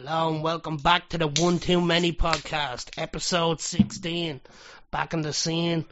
Hello and welcome back to the One Too Many podcast, episode 16. Back in the scene,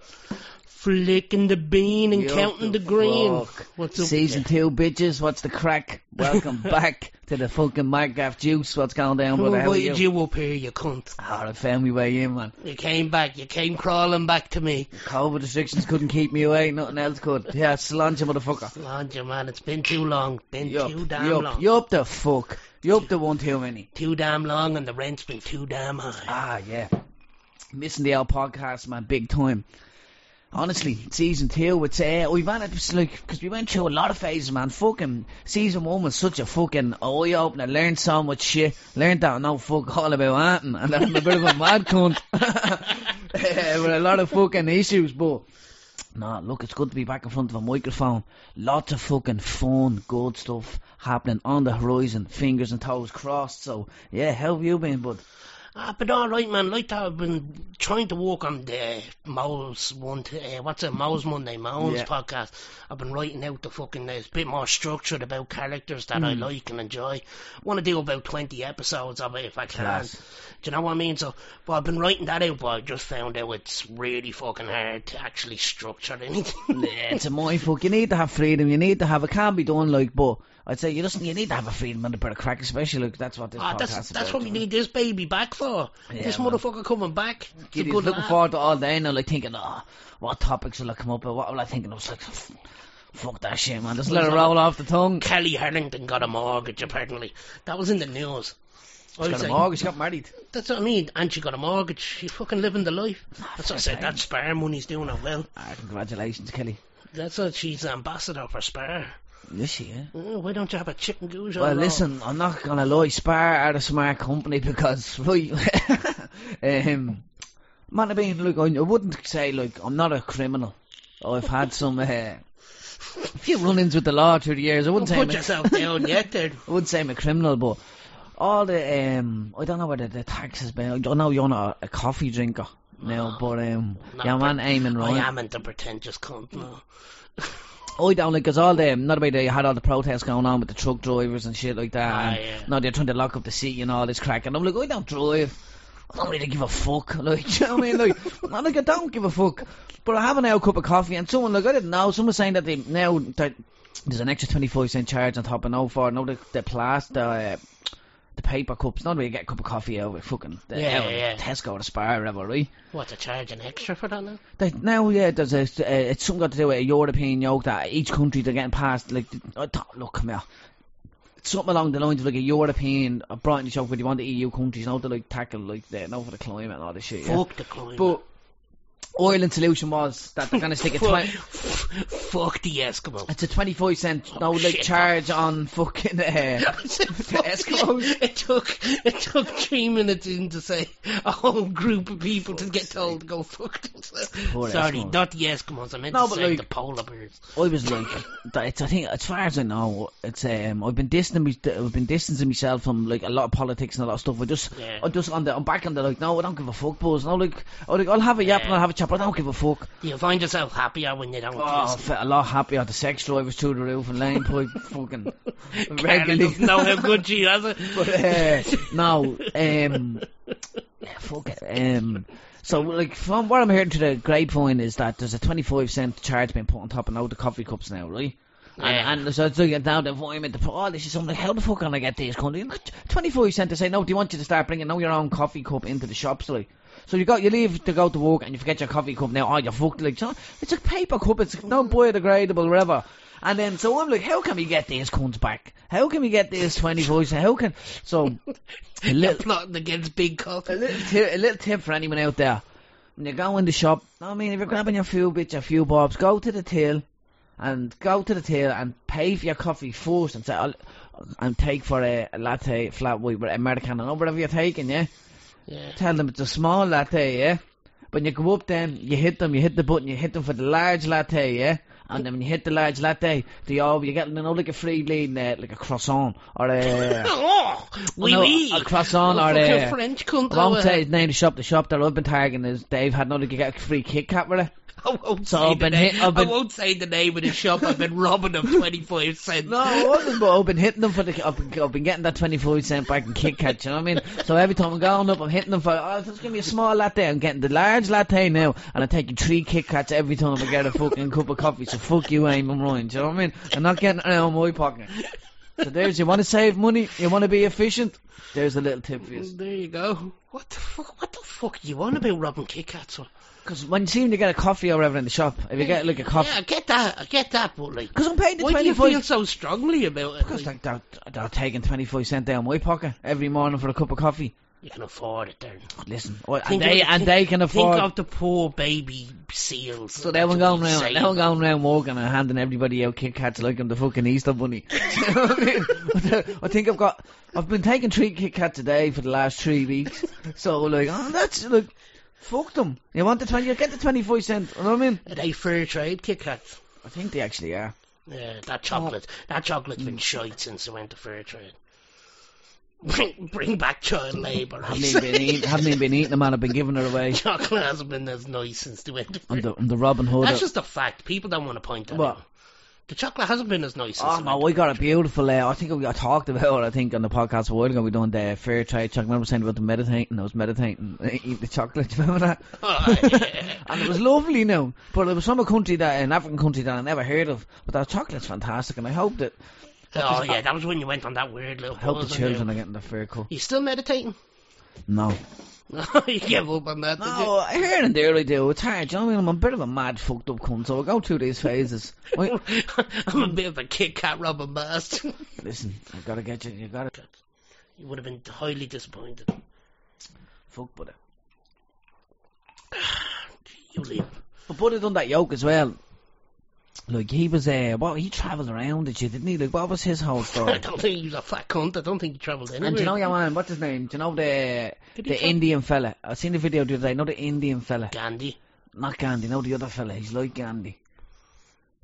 flicking the bean and Yup, counting the the green. fuck. What's up? Season two, bitches. What's the crack? Welcome back to the fucking Markgraf Juice. What's going down, Who brother? How are invited you? you up here, you cunt? Oh, I found me way in, man. You came back, you came crawling back to me. COVID restrictions couldn't keep me away. Nothing else could. Yeah, slancha, motherfucker. Launch man, it's been too long. Been Yup, too damn yup, long. yup the fuck. Yup the one too many. Too damn long and the rent's been too damn high. Ah, yeah. Missing the old podcast, man, big time. Honestly, season two, it's uh, we've had it like because we went through a lot of phases, man. Fucking season one was such a fucking eye opener. Learned so much shit. Learned that I know fuck all about hunting, and I'm a bit of a mad cunt Eh, with a lot of fucking issues. But nah, look, it's good to be back in front of a microphone. Lots of fucking fun, good stuff happening on the horizon. Fingers and toes crossed. So yeah, how have you been, bud? Ah, but all right, man. Like that, I've been trying to work on the Mo's one. To, uh, what's it? Mo's Monday, Mo's Yeah. podcast. I've been writing out the fucking. There's a bit more structured about characters that I Hmm. like and enjoy. Want to do about twenty episodes of it if I can. Class. Do you know what I mean? So, but I've been writing that out, but I just found out it's really fucking hard to actually structure anything. Yeah, it's a mindfuck. You need to have freedom. You need to have. It can't be done, like, but I'd say you just you need to have a freedom and a bit of crack, especially like that's what this Ah, podcast that's is that's what we need this baby back for. Yeah, this man. motherfucker coming back. Giddy's good looking lad. forward to all day now, like thinking, oh, what topics will I come up with? What will I think? And I was like, fuck that shit, man. Just let it roll off the tongue. Kellie Harrington got a mortgage apparently. That was in the news. Was got a mortgage, got married. That's what I mean. And she got a mortgage. She's fucking living the life. That's what I said. That Spar money's doing her well. Ah, congratulations, Kellie. That's what she's ambassador for Spar. Is she? Yeah. Oh, why don't you have a chicken goose? Well, listen, I'm not gonna lie. Spar are a smart company because, right, um, man, I mean, look, I I wouldn't say like I'm not a criminal. I've had some uh, a few run-ins with the law through the years. I wouldn't say put I'm a- yourself down yet, there. I wouldn't say I'm a criminal, but all the um, I don't know whether the tax has been. I don't know you're not a, a coffee drinker now, but um, Not yeah, man, aiming right. I am the pretentious cunt now. I don't like because all them, not about they had all the protests going on with the truck drivers and shit like that. Ah, and yeah. Now they're trying to lock up the city and all this crack, and I'm like, I don't drive. I don't really give a fuck. Like, you know what I mean? Like, I'm like, I don't give a fuck. But I have an hour cup of coffee, and someone like I didn't know. Someone was saying that they now that there's an extra 25 cent charge on top of no for no the the plastic. Uh, the paper cups, not really get a cup of coffee over fucking the, Yeah, of yeah. Tesco or the Spar or whatever, right? What, charge an extra for that now? They, now, yeah, there's a, uh, it's something got to do with a European yoke that each country they're getting past. Like, I thought, look, come here. It's something along the lines of like a European, a Brighton yoke where you want the EU countries now to like tackle like the, now for the climate and all this shit. Yeah? Fuck the climate. But Ireland's solution was that they're going to stick a twenty. fuck the Eskimos. It's a twenty-five cent no like shit. charge on fucking. Uh, Eskimos. It took it took three minutes in to say a whole group of people to get told to go fuck themselves. Poor Sorry, Eskimos. not the Eskimos. I meant No, to but say like- the polar bears. I was like, that it's, I think as far as I know, it's um, I've been distancing, me, I've been distancing myself from like a lot of politics and a lot of stuff. I just, Yeah. I just on the, I'm back on the like, no, I don't give a fuck, buzz. No, like, I like, I'll have a yap and I'll have a chat, but I don't give a fuck. Do you find yourself happier when you don't Oh, I felt a lot happier. The sex drivers through the roof and lane pipe, fucking regularly. know how good she has it. But uh, no, um, yeah, fuck it. Um, so like from what I'm hearing to the great point is that there's a 25 cent charge being put on top of all the coffee cups now, right? Yeah. And, and so it's like down the environment put all this is something like how the fuck can I get these country? 25 cent to say no, do you want you to start bringing now your own coffee cup into the shops like? So you got you leave to go to work and you forget your coffee cup now. Oh, you're fucked. Like so it's a paper cup. It's not biodegradable, whatever. And then so I'm like, how can we get these cunts back? How can we get these 25 cent? How can so a little plotting against big a coffee. little, tip, a little tip for anyone out there. When you go in the shop, I mean, if you're grabbing your few bits, your few bobs, go to the till and go to the till and pay for your coffee first and say, I'll, and take for a, a latte, flat white, Americano, or whatever you're taking, yeah? Yeah. Tell them it's a small latte, yeah? When you go up then, you hit them, you hit the button, you hit them for the large latte, yeah? And then when you hit the large latte, they all, you get, you know, like a free bleeding, uh, like a croissant, or a, Oh, oui, no, oui. a croissant, Oh, or a, French cunt. I won't oh, say his name, the shop, the shop that I've been tagging is Dave had you get a free Kit Kat with it. I won't, So say I've the name. hit- been- I won't say the name of the shop. I've been robbing them 25 cents. No, I wasn't, but I've been hitting them for the. I've been, I've been getting that 25 cent back in Kit Kat, you know what I mean? So every time I'm going up, I'm hitting them for, oh, just give me a small latte. I'm getting the large latte now, and I'm taking three Kit Kats every time I get a fucking cup of coffee. So fuck you, Aim, I'm Ryan, do you know what I mean? I'm not getting it out of my pocket. So there's, you want to save money, you want to be efficient, there's a little tip for you. There you go. What the fuck? What the fuck you on about robbing Kit Kats? Because when you seem to get a coffee or whatever in the shop, if you get like a coffee, Yeah, I get that. I get that, but like, because I'm paying the why do you feel so strongly about it? Because Like, like, they're, they're taking 25 cent down my pocket every morning for a cup of coffee. You can afford it, then. Listen, oh, and they of- and think- they can afford. Think of the poor baby seals. so they were going round, they were going round walking and handing everybody out Kit Kats like I'm the fucking Easter bunny. Do you know what I mean? I think I've got, I've been taking three Kit Kats a day for the last three weeks. So like, oh, that's like, fuck them. You want the 20, you get the 25 cent, you know what I mean? Are they fair trade Kit Kats? I think they actually are. Yeah, that chocolate. That chocolate's been shite since it went to fair trade. Bring, bring back child labour. I Haven't even been eating, haven't even been eating them and I've been giving it away. Chocolate hasn't been as nice since they went to I'm the, I'm the Robin Hood. That's of- just a fact. People don't want to point that What? out. The chocolate hasn't been as nice since Oh no, we got a beautiful. Uh, I think we got talked about. it, I think on the podcast a while ago we done the fair trade chocolate. Remember saying about the meditating? I was meditating, uh, eat the chocolate. Do you remember that? Oh, and it was lovely, now. But it was from a country that an African country that I never heard of. But that chocolate's fantastic, and I hope that oh yeah, that was when you went on that weird little I hope the children you? are getting the fair cut. You still meditating? No, you gave up on that, no, here and there I do. It's hard. You know I mean? I'm a bit of a mad, fucked up cunt, so I go through these phases. I? I'm a bit of a Kit Kat robber bastard. listen, I gotta get you. You gotta you would have been highly disappointed. fuck it. You leave. But Buddy done that yoke as well. Like he was uh, well, he travelled around and shit, didn't he? Like what was his whole story? I don't think he was a fat cunt. I don't think he travelled anywhere. and do you know your man? What's his name? Do you know the Did the? Indian fella? I seen the video the other day. Know the Indian fella? Gandhi. Not Gandhi. No, the other fella. He's like Gandhi.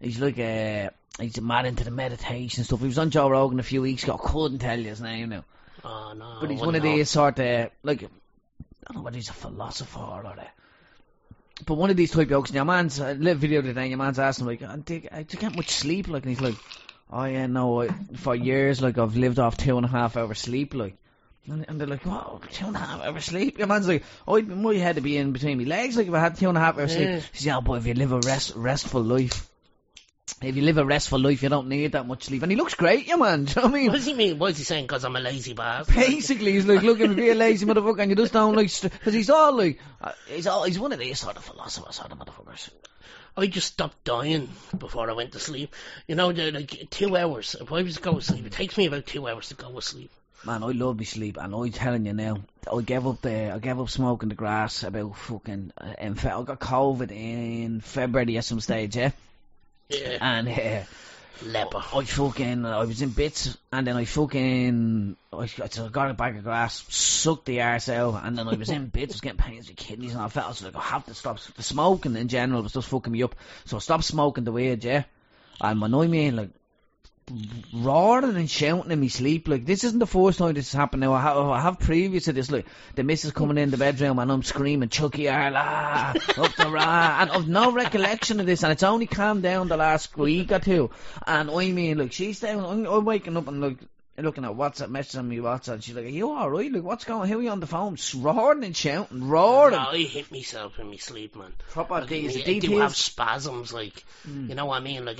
He's like uh, he's mad into the meditation stuff. He was on Joe Rogan a few weeks ago. I couldn't tell you his name now, Oh no. but he's one of these sort of like I don't know whether he's a philosopher or a but one of these type jokes, and your man's a little video today, and your man's asking like, I do I you get much sleep, like, and he's like, oh yeah, no, I, for years, like, I've lived off two and a half hours sleep, like, and, and they're like, whoa, two and a half hours sleep? Your man's like, oh, my head to be in between my legs, like, if I had two and a half hours Yeah. sleep. He says, yeah, but if you live a rest, restful life, if you live a restful life, you don't need that much sleep. And he looks great, your man, do you know what I mean? What does he mean? What is he saying? Because I'm a lazy bastard. Basically, he's like, look, if you're a lazy motherfucker and you just don't like, because he's all like, uh, he's all, he's one of these sort of philosophers, sort of motherfuckers. I just stopped dying before I went to sleep. You know, like two hours. If I was to go to sleep, it takes me about two hours to go to sleep. Man, I love me sleep, and I'm telling you now, I gave up the, I gave up smoking the grass about fucking, uh, in fe- I got COVID in February at some stage, yeah, Yeah. and uh, Leper. I fucking, I was in bits, and then I fucking, I, I got a bag of grass, sucked the arse out, and then I was in bits, I was getting pains with kidneys, and I felt I was like, I have to stop. The smoking in general it was just fucking me up, so I stopped smoking the weed, yeah, and when I mean, like, roaring and shouting in my sleep. Like this isn't the first time this has happened. Now I have, I have previous to this. Like the missus coming in the bedroom and I'm screaming Chucky Arla up the ra, and I've no recollection of this. And it's only calmed down the last week or two. And I mean, like she's down. I'm, I'm waking up and like. Looking at WhatsApp messages on me WhatsApp, she's like, "Are you alright? Like, what's going? on? Who are you on the phone? Roaring and shouting, roaring." No, I hit myself in my sleep, man. Proper Like, these I do have spasms, like, Mm. you know what I mean? Like,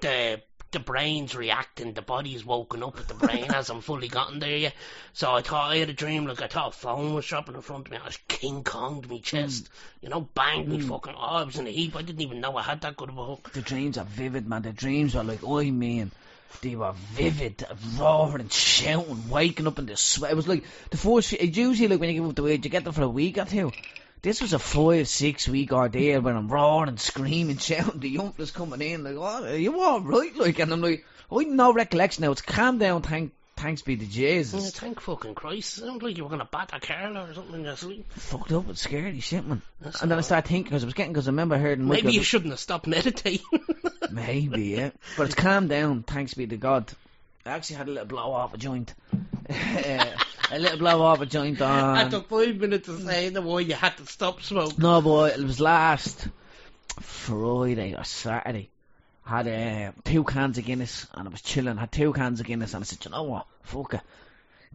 the the brain's reacting, the body's woken up, but the brain hasn't fully gotten there yet. So I thought I had a dream, like, I thought a phone was dropping in front of me, I was King Konged me chest, mm. you know, banged me mm. fucking, oh, I was in a heap, I didn't even know I had that good of a hook. The dreams are vivid, man. The dreams are like, I mean, they were vivid, roaring, and shouting, waking up in the sweat. It was like the first. It's usually like when you give up the weight, you get them for a week or two. This was a five, six week ordeal when I'm roaring, and screaming, shouting. The young fellas coming in like, "What? Are you all right?" Like, and I'm like, I have no recollection now. It's calmed down. Thank, thanks be to Yeah, Jesus. thank fucking Christ. It sounded like you were going to bat a Carla or something in your sleep. Fucked up, it's scary shit, man. That's And then I started thinking because I was getting because I remember hearing Maybe Michael- you shouldn't have stopped meditating. Maybe, yeah. But it's calmed down, thanks be to God. I actually had a little blow off a joint. a little blow off a joint I on. took five minutes to say the why you had to stop smoking. No, boy, it was last. Friday or Saturday. I Had uh, two cans of Guinness and I was chilling. I Had two cans of Guinness and I said, you know what? Fuck it.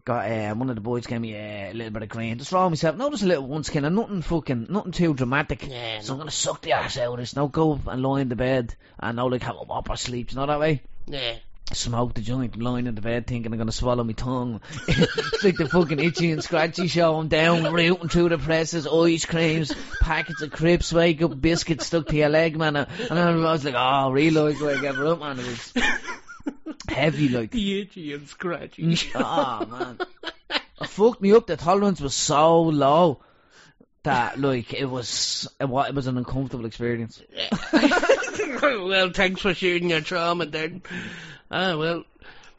Got uh, one of the boys gave me uh, a little bit of green. Just throw myself. No, just a little one skin and nothing fucking, nothing too dramatic. Yeah, So I'm gonna suck the ass out of this. Now go and lie in the bed and now like have a whopper sleep. You know that way? yeah. Smoke the joint, lying in the bed thinking I'm gonna swallow my tongue. it's like the fucking itchy and scratchy show. I'm down, rooting through the presses, ice creams, packets of crisps, wake up, biscuits stuck to your leg, man. And I was like, ah, oh, realise where I gave up, man. It was heavy, like. The itchy and scratchy. Oh, man. It fucked me up. The tolerance was so low that, like, it was, it it was an uncomfortable experience. well, thanks for sharing your trauma, Darren. Ah, well,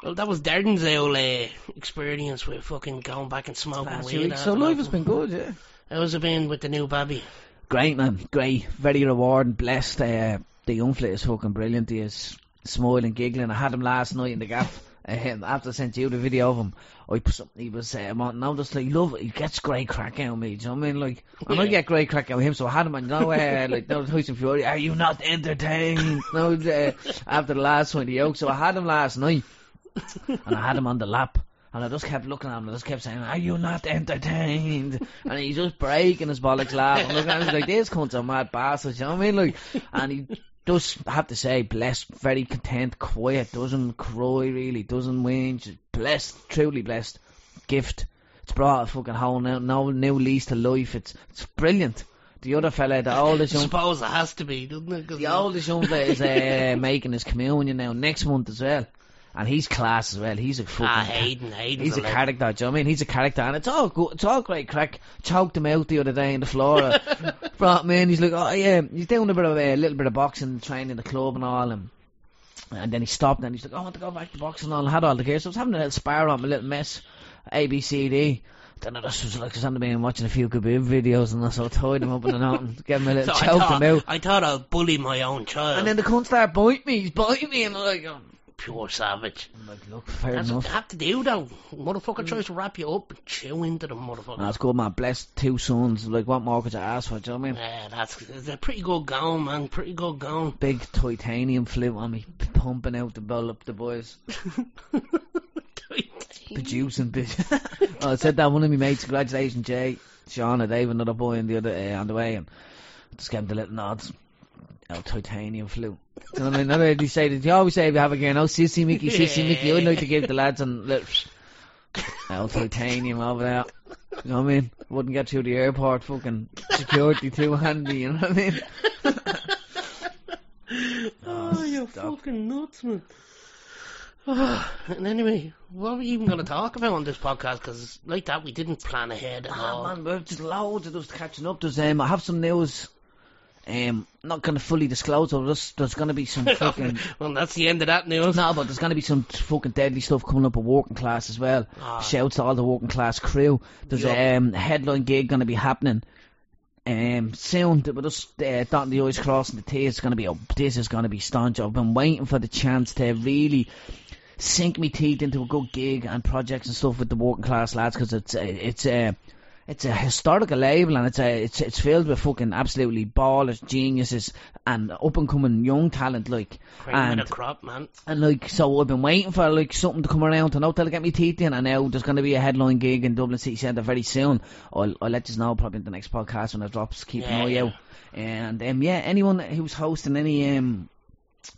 well, that was Darren's old uh, experience with fucking going back and smoking Last weed. few weeks. after So life has been good, yeah. How's it been with the new baby? Great, man. Great. Very rewarding. Blessed. Uh, the young fella is fucking brilliant. He is smiling, giggling. I had him last night in the gaff. Um, after I sent you the video of him, I put something, he was um, on, now just like, love it, he gets great crack out of me, do you know what I mean? Like, and I get great crack out of him, so I had him on, you uh, like, now Tyson Fury, are you not entertained? no, uh, after the last one, the yoke, so I had him last night, and I had him on the lap, and I just kept looking at him, and I just kept saying, are you not entertained? And he's just breaking his bollocks laughing, looking at him, he's like, this cunt's a mad bastard, you know what I mean? Like, and he does have to say, blessed, very content, quiet, doesn't cry really, doesn't whinge, blessed, truly blessed, gift. It's brought a fucking whole new, no new lease to life. It's it's brilliant. The other fella, the oldest I young, suppose it has to be, doesn't it? the oldest young fella is uh, making his communion now next month as well, and he's class as well. He's a fucking Ah, Hayden, Hayden's He's a legend. character, do you know what I mean? He's a character, and it's all good. It's all great crack. Choked him out the other day in the floor. uh, brought him in. He's like, oh yeah, he's doing a bit of a little bit of boxing, training in the club and all, and and then he stopped and he's like, oh, I want to go back to boxing and all. I had all the gear, so I was having a little spar on my little mess, A B C D. Then I just was like, I was been watching a few Khabib videos and I so tied him up in the and gave him a little So I choke thought, him out. I thought I'll bully my own child. And then the cunt started biting me, he's biting me, and I'm like, oh, Pure savage. I'm like look, fair That's what enough. you have to do, though. Motherfucker tries to wrap you up and chew into the motherfucker. That's good, man. Blessed two sons. Like, what more could you ask for? Do you know what I mean? Yeah, that's they're pretty good going, man. Pretty good going. Big titanium flute on me, pumping out the ball up the boys. Producing bit. oh, I said that one of my mates, congratulations, Jay, Sean, and Dave, another boy on the other uh, on the way, and just gave him the little nods. Oh, titanium. Do you know what I mean? Say that. You always say if you have a girl, oh, sissy Mickey, sissy Mickey. I'd like to give the lads and little. Oh, titanium over there. You know what I mean? Wouldn't get through the airport, fucking security too handy. You know what I mean? Oh, you're stop. fucking nuts, man. and anyway, what are we even going to talk about on this podcast? Because like that, we didn't plan ahead at Ah, all. man, just loads of us catching up. There's um, I have some news. Um, not gonna fully disclose, but there's, there's gonna be some fucking well, that's the end of that news. no, but there's gonna be some fucking deadly stuff coming up with working class as well. Ah. Shouts to all the working class crew. There's Yeah. um, a headline gig gonna be happening. Um, soon, but just uh, dotting the I's, crossing the T's. It's gonna be. Oh, this is gonna be staunch. I've been waiting for the chance to really sink me teeth into a good gig and projects and stuff with the working class lads because it's a, it's a it's a historical label and it's a it's it's filled with fucking absolutely ballers, geniuses and up and coming young talent like Cream and crop, man. and like so I've been waiting for like something to come around to now they'll get me teeth in and now there's gonna be a headline gig in Dublin City Centre very soon. I'll I'll let you know probably in the next podcast when it drops, keep an eye out. And um yeah, anyone who's hosting any um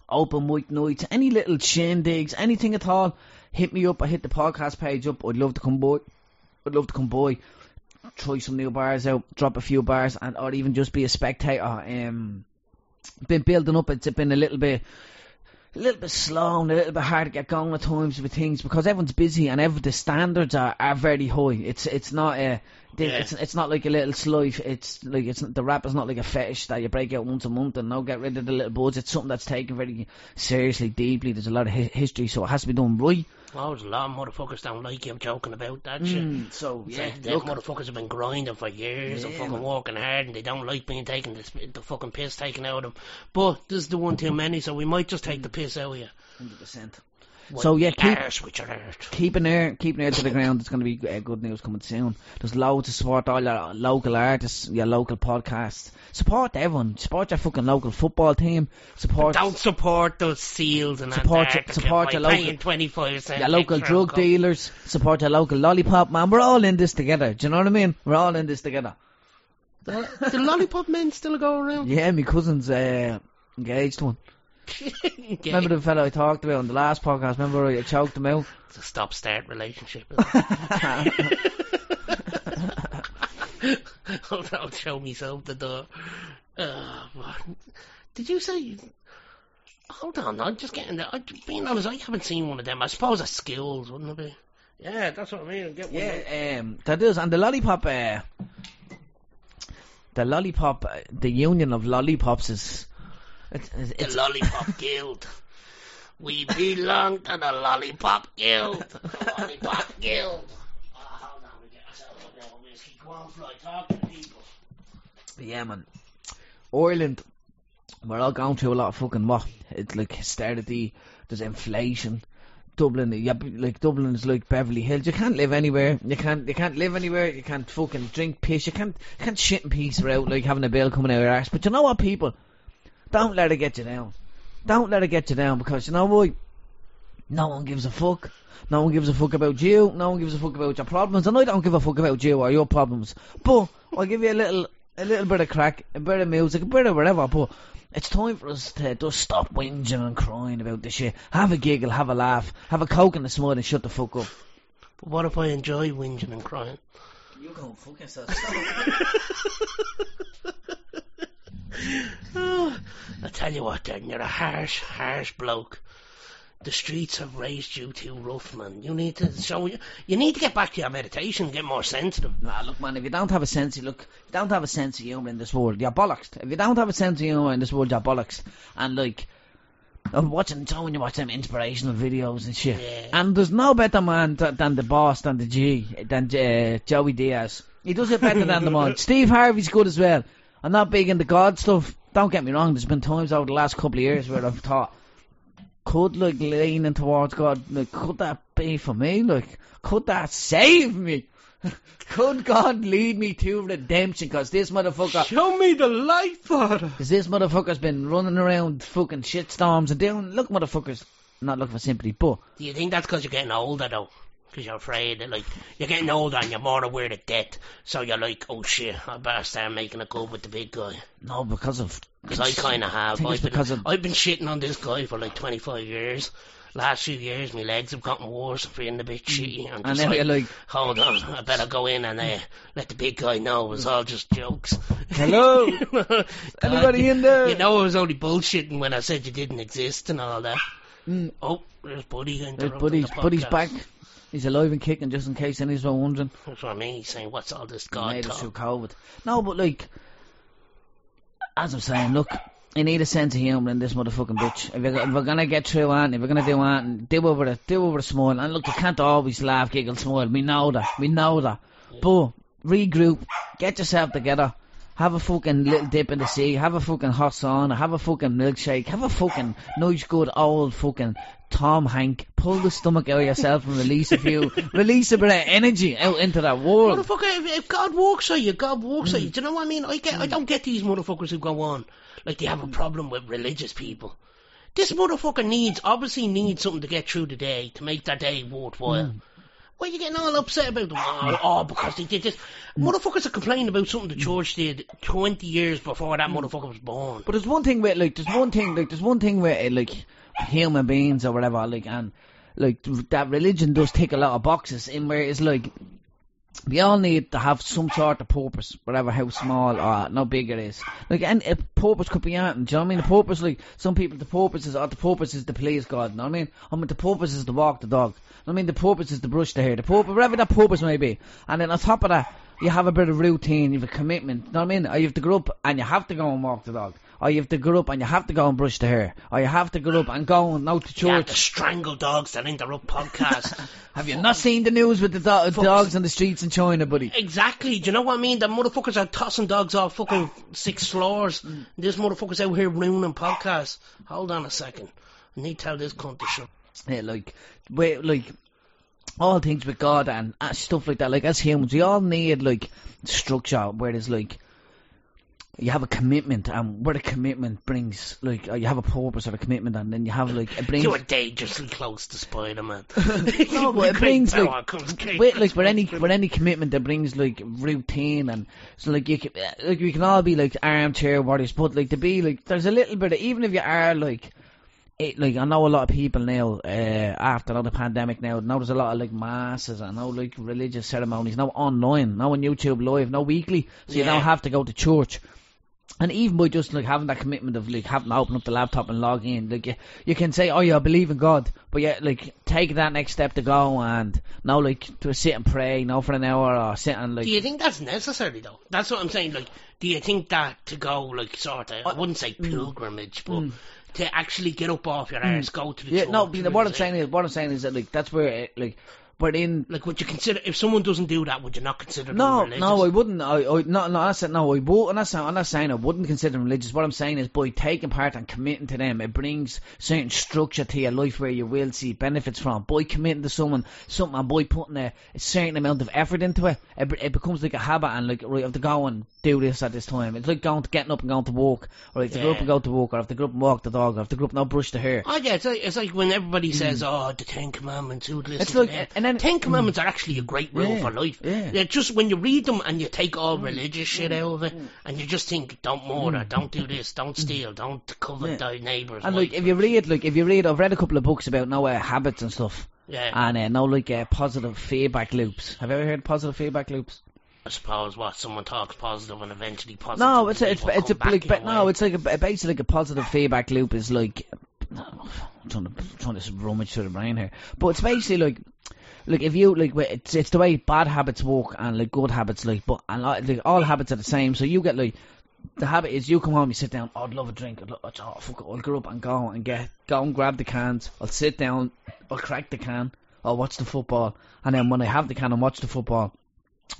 open mic nights, any little shindigs, anything at all, hit me up. I hit the podcast page up. I'd love to come by. I'd love to come by, try some new bars out, drop a few bars, and or even just be a spectator. Um, been building up. It's been a little bit. A little bit slow and a little bit hard to get going at times with things because everyone's busy and every, the standards are, are very high. It's it's not a Yeah. it's it's not like a little slice. It's like it's the rap is not like a fetish that you break out once a month and now get rid of the little buzz. It's something that's taken very seriously, deeply. There's a lot of hi- history, so it has to be done right. Oh, there's a lot of motherfuckers don't like you. I'm joking about that shit. Mm, so yeah, like them motherfuckers have been grinding for years and fucking man. working hard and they don't like being taken the, the fucking piss taken out of them. But this is the one too many, so we might just take the piss out of you. hundred percent. So yeah, keep Arse with your keep an ear, keep an ear to the ground. It's going to be uh, good news coming soon. There's loads to support all your local artists, your local podcasts. Support everyone. Support your fucking local football team. Support Don't support those seals and Support your- support your local- paying 25 cents your local drug on dealers. Support your local lollipop man. We're all in this together. Do you know what I mean? We're all in this together. The, the lollipop men still go around? Yeah, my cousin's uh, engaged one. Remember the fellow I talked about on the last podcast? Remember I choked him out? It's a stop-start relationship. Hold on, show myself the door. Uh, what? Did you say? Hold on, I'm just getting there. I, being honest, I haven't seen one of them. I suppose that's skills, wouldn't it be? Yeah, that's what I mean. Get one. Yeah, um, that is, and the lollipop, uh, the lollipop, uh, the union of lollipops is, it's, it's, the Lollipop Guild. We belong to the Lollipop Guild. The Lollipop Guild. Oh, hold on, we get ourselves a bit of whiskey. Go on, Fly, talk to people. yeah, man. Ireland, we're all going through a lot of fucking what? It's like hystericity. There's inflation. Dublin, yeah, like Dublin is like Beverly Hills. You can't live anywhere. You can't. You can't live anywhere. You can't fucking drink piss. You can't. You can't shit in peace without like having a bill coming out of your ass. But you know what, people? Don't let it get you down. Don't let it get you down because you know what? No one gives a fuck. No one gives a fuck about you. No one gives a fuck about your problems, and I don't give a fuck about you or your problems. But I'll give you a little, a little bit of crack, a bit of music, a bit of whatever. But it's time for us to just stop whinging and crying about this shit. Have a giggle, have a laugh, have a coke in the smud, and shut the fuck up. But what if I enjoy whinging and crying? You go fuck yourself. Oh, I tell you what, then you're a harsh, harsh bloke. The streets have raised you too rough, man. You need to show you. You need to get back to your meditation, get more sensitive. Nah, look, man, if you don't have a sense of look, if you don't have a sense of humour in this world, you're bollocks. If you don't have a sense of humour in this world, you're bollocks. And like, I'm watching, so when you watch them inspirational videos and shit, Yeah. and there's no better man th- than the boss, than the G, than uh, Joey Diaz. He does it better than them all. Steve Harvey's good as well. I'm not big into God stuff. Don't get me wrong. There's been times over the last couple of years where I've thought, could like leaning towards God, like could that be for me? Like, could that save me? could God lead me to redemption? Because this motherfucker, Show me the light, Father. because this motherfucker's been running around fucking shitstorms and doing. Look, motherfuckers, I'm not looking for sympathy, but Do you think that's because you're getting older, though? Because you're afraid that, like, you're getting older and you're more aware of death. So you're like, oh shit, I better start making a go with the big guy. no, because of. Because I kind of have. I've been, of- I've been shitting on this guy for like 25 years. Last few years, my legs have gotten worse. I'm feeling a bit shitty. I'm And just now like, you're like, hold on, I better go in and uh, let the big guy know it was all just jokes. hello, anybody in there? you know I was only bullshitting when I said you didn't exist and all that. Mm. Oh, there's Buddy There's Buddy's, the Buddy's back. He's alive and kicking, just in case anyone's wondering. That's what I mean. He's saying, what's all this God made us through talk? COVID. No, but like, as I'm saying, look, you need a sense of humour in this motherfucking bitch. If, you're, if we're gonna get through on, if we're gonna do on, do over the, do over the smile. And look, you can't always laugh, giggle, smile. We know that. We know that. But regroup, get yourself together. Have a fucking little dip in the sea. Have a fucking hot sauna. Have a fucking milkshake. Have a fucking nice, good old fucking Tom Hank. Pull the stomach out of yourself and release a few, release a bit of energy out into that world. Motherfucker, if, if God walks on you, God works Mm. on you. Do you know what I mean? I get, I don't get these motherfuckers who go on like they have a problem with religious people. This motherfucker needs, obviously needs something to get through the day to make that day worthwhile. Mm. Why are you getting all upset about? Oh, oh, because they did this. Motherfuckers are complaining about something the church did 20 years before that motherfucker was born. But there's one thing where, like there's one thing like there's one thing with uh, like human beings or whatever like and like that religion does tick a lot of boxes in where it's like we all need to have some sort of purpose, whatever how small or how big it is. Like and a purpose could be anything. Do you know what I mean? The purpose like some people the purpose is or the purpose is to please God, you know what I mean? I mean the purpose is to walk the dog. I mean the purpose is to brush the hair. The purpose whatever that purpose may be. And then on top of that you have a bit of routine, you have a commitment, you know what I mean? You have to go up and you have to go and walk the dog. Or you have to go up and you have to go and brush the hair. Or you have to go up and go and out to You have church. to strangle dogs that interrupt podcasts. Have you not seen the news with the do- dogs on the streets in China, buddy? Exactly. Do you know what I mean? The motherfuckers are tossing dogs off fucking six floors. This motherfucker's out here ruining podcasts. Hold on a second. I need to tell this cunt to shut. yeah, like, we, like, all things with God and uh, stuff like that. Like as humans, we all need like structure where there's like you have a commitment, and where the commitment brings like you have a purpose or a commitment, and then you have like it brings. You were dangerously close to Spider-Man. no, but it brings like with like with any with any commitment that brings like routine and so like you can like we can all be like armchair warriors, but like to be like there's a little bit of even if you are like it, like I know a lot of people now uh, after all the pandemic now now there's a lot of like masses and now like religious ceremonies now online now on YouTube live now weekly so you Yeah. don't have to go to church and even by just like having that commitment of like having to open up the laptop and log in, like you, you can say, oh yeah, I believe in God, but yeah, like take that next step to go and now like to sit and pray, now for an hour or sit and like Do you think that's necessary though? That's what I'm saying. Like, do you think that to go like sort of? I wouldn't say mm. pilgrimage, but to actually get up off your arse, go to the yeah, church. no. What I'm saying is, what I'm saying is that like that's where it, like we're in. Like, would you consider if someone doesn't do that? Would you not consider them No, religious? no, I wouldn't. I, I no, no. I said no. I would. I'm not, saying, I'm not saying I wouldn't consider them religious. What I'm saying is, by taking part and committing to them, it brings certain structure to your life where you will see benefits from. By committing to someone, something, and by putting a, a certain amount of effort into it, it, it becomes like a habit. And like, right, I have to go and do this at this time. It's like going to getting up and going to walk, or if to get up Yeah. and go to walk, or if to get up and walk the dog, or if to get up and now brush the hair. Oh yeah, it's like, it's like when everybody hmm. says, "Oh, the Ten Commandments." Who listen. It's to like- them? Then- Ten Commandments are actually a great rule Yeah, for life. yeah. Mm. just when you read them and you take all religious shit out of it, and you just think, "Don't murder, don't do this, don't steal, don't covet thy neighbour's And like, if you read, like, if you read, I've read a couple of books about now uh, habits and stuff. yeah, and uh, no like uh, positive feedback loops. Have you ever heard positive feedback loops? I suppose what someone talks positive and eventually positive. No, it's a, it's it's a like but no, it's like a basically like a positive feedback loop is like I'm trying to trying to rummage through the brain here, but it's basically like. Like if you like, it's it's the way bad habits work and like good habits like, but and like, all habits are the same. So you get like the habit is you come home, you sit down. Oh, I'd love a drink. I'd love, oh, fuck it, I'll get up and go and get go and grab the cans. I'll sit down. I'll crack the can. I'll watch the football, and then when I have the can and watch the football,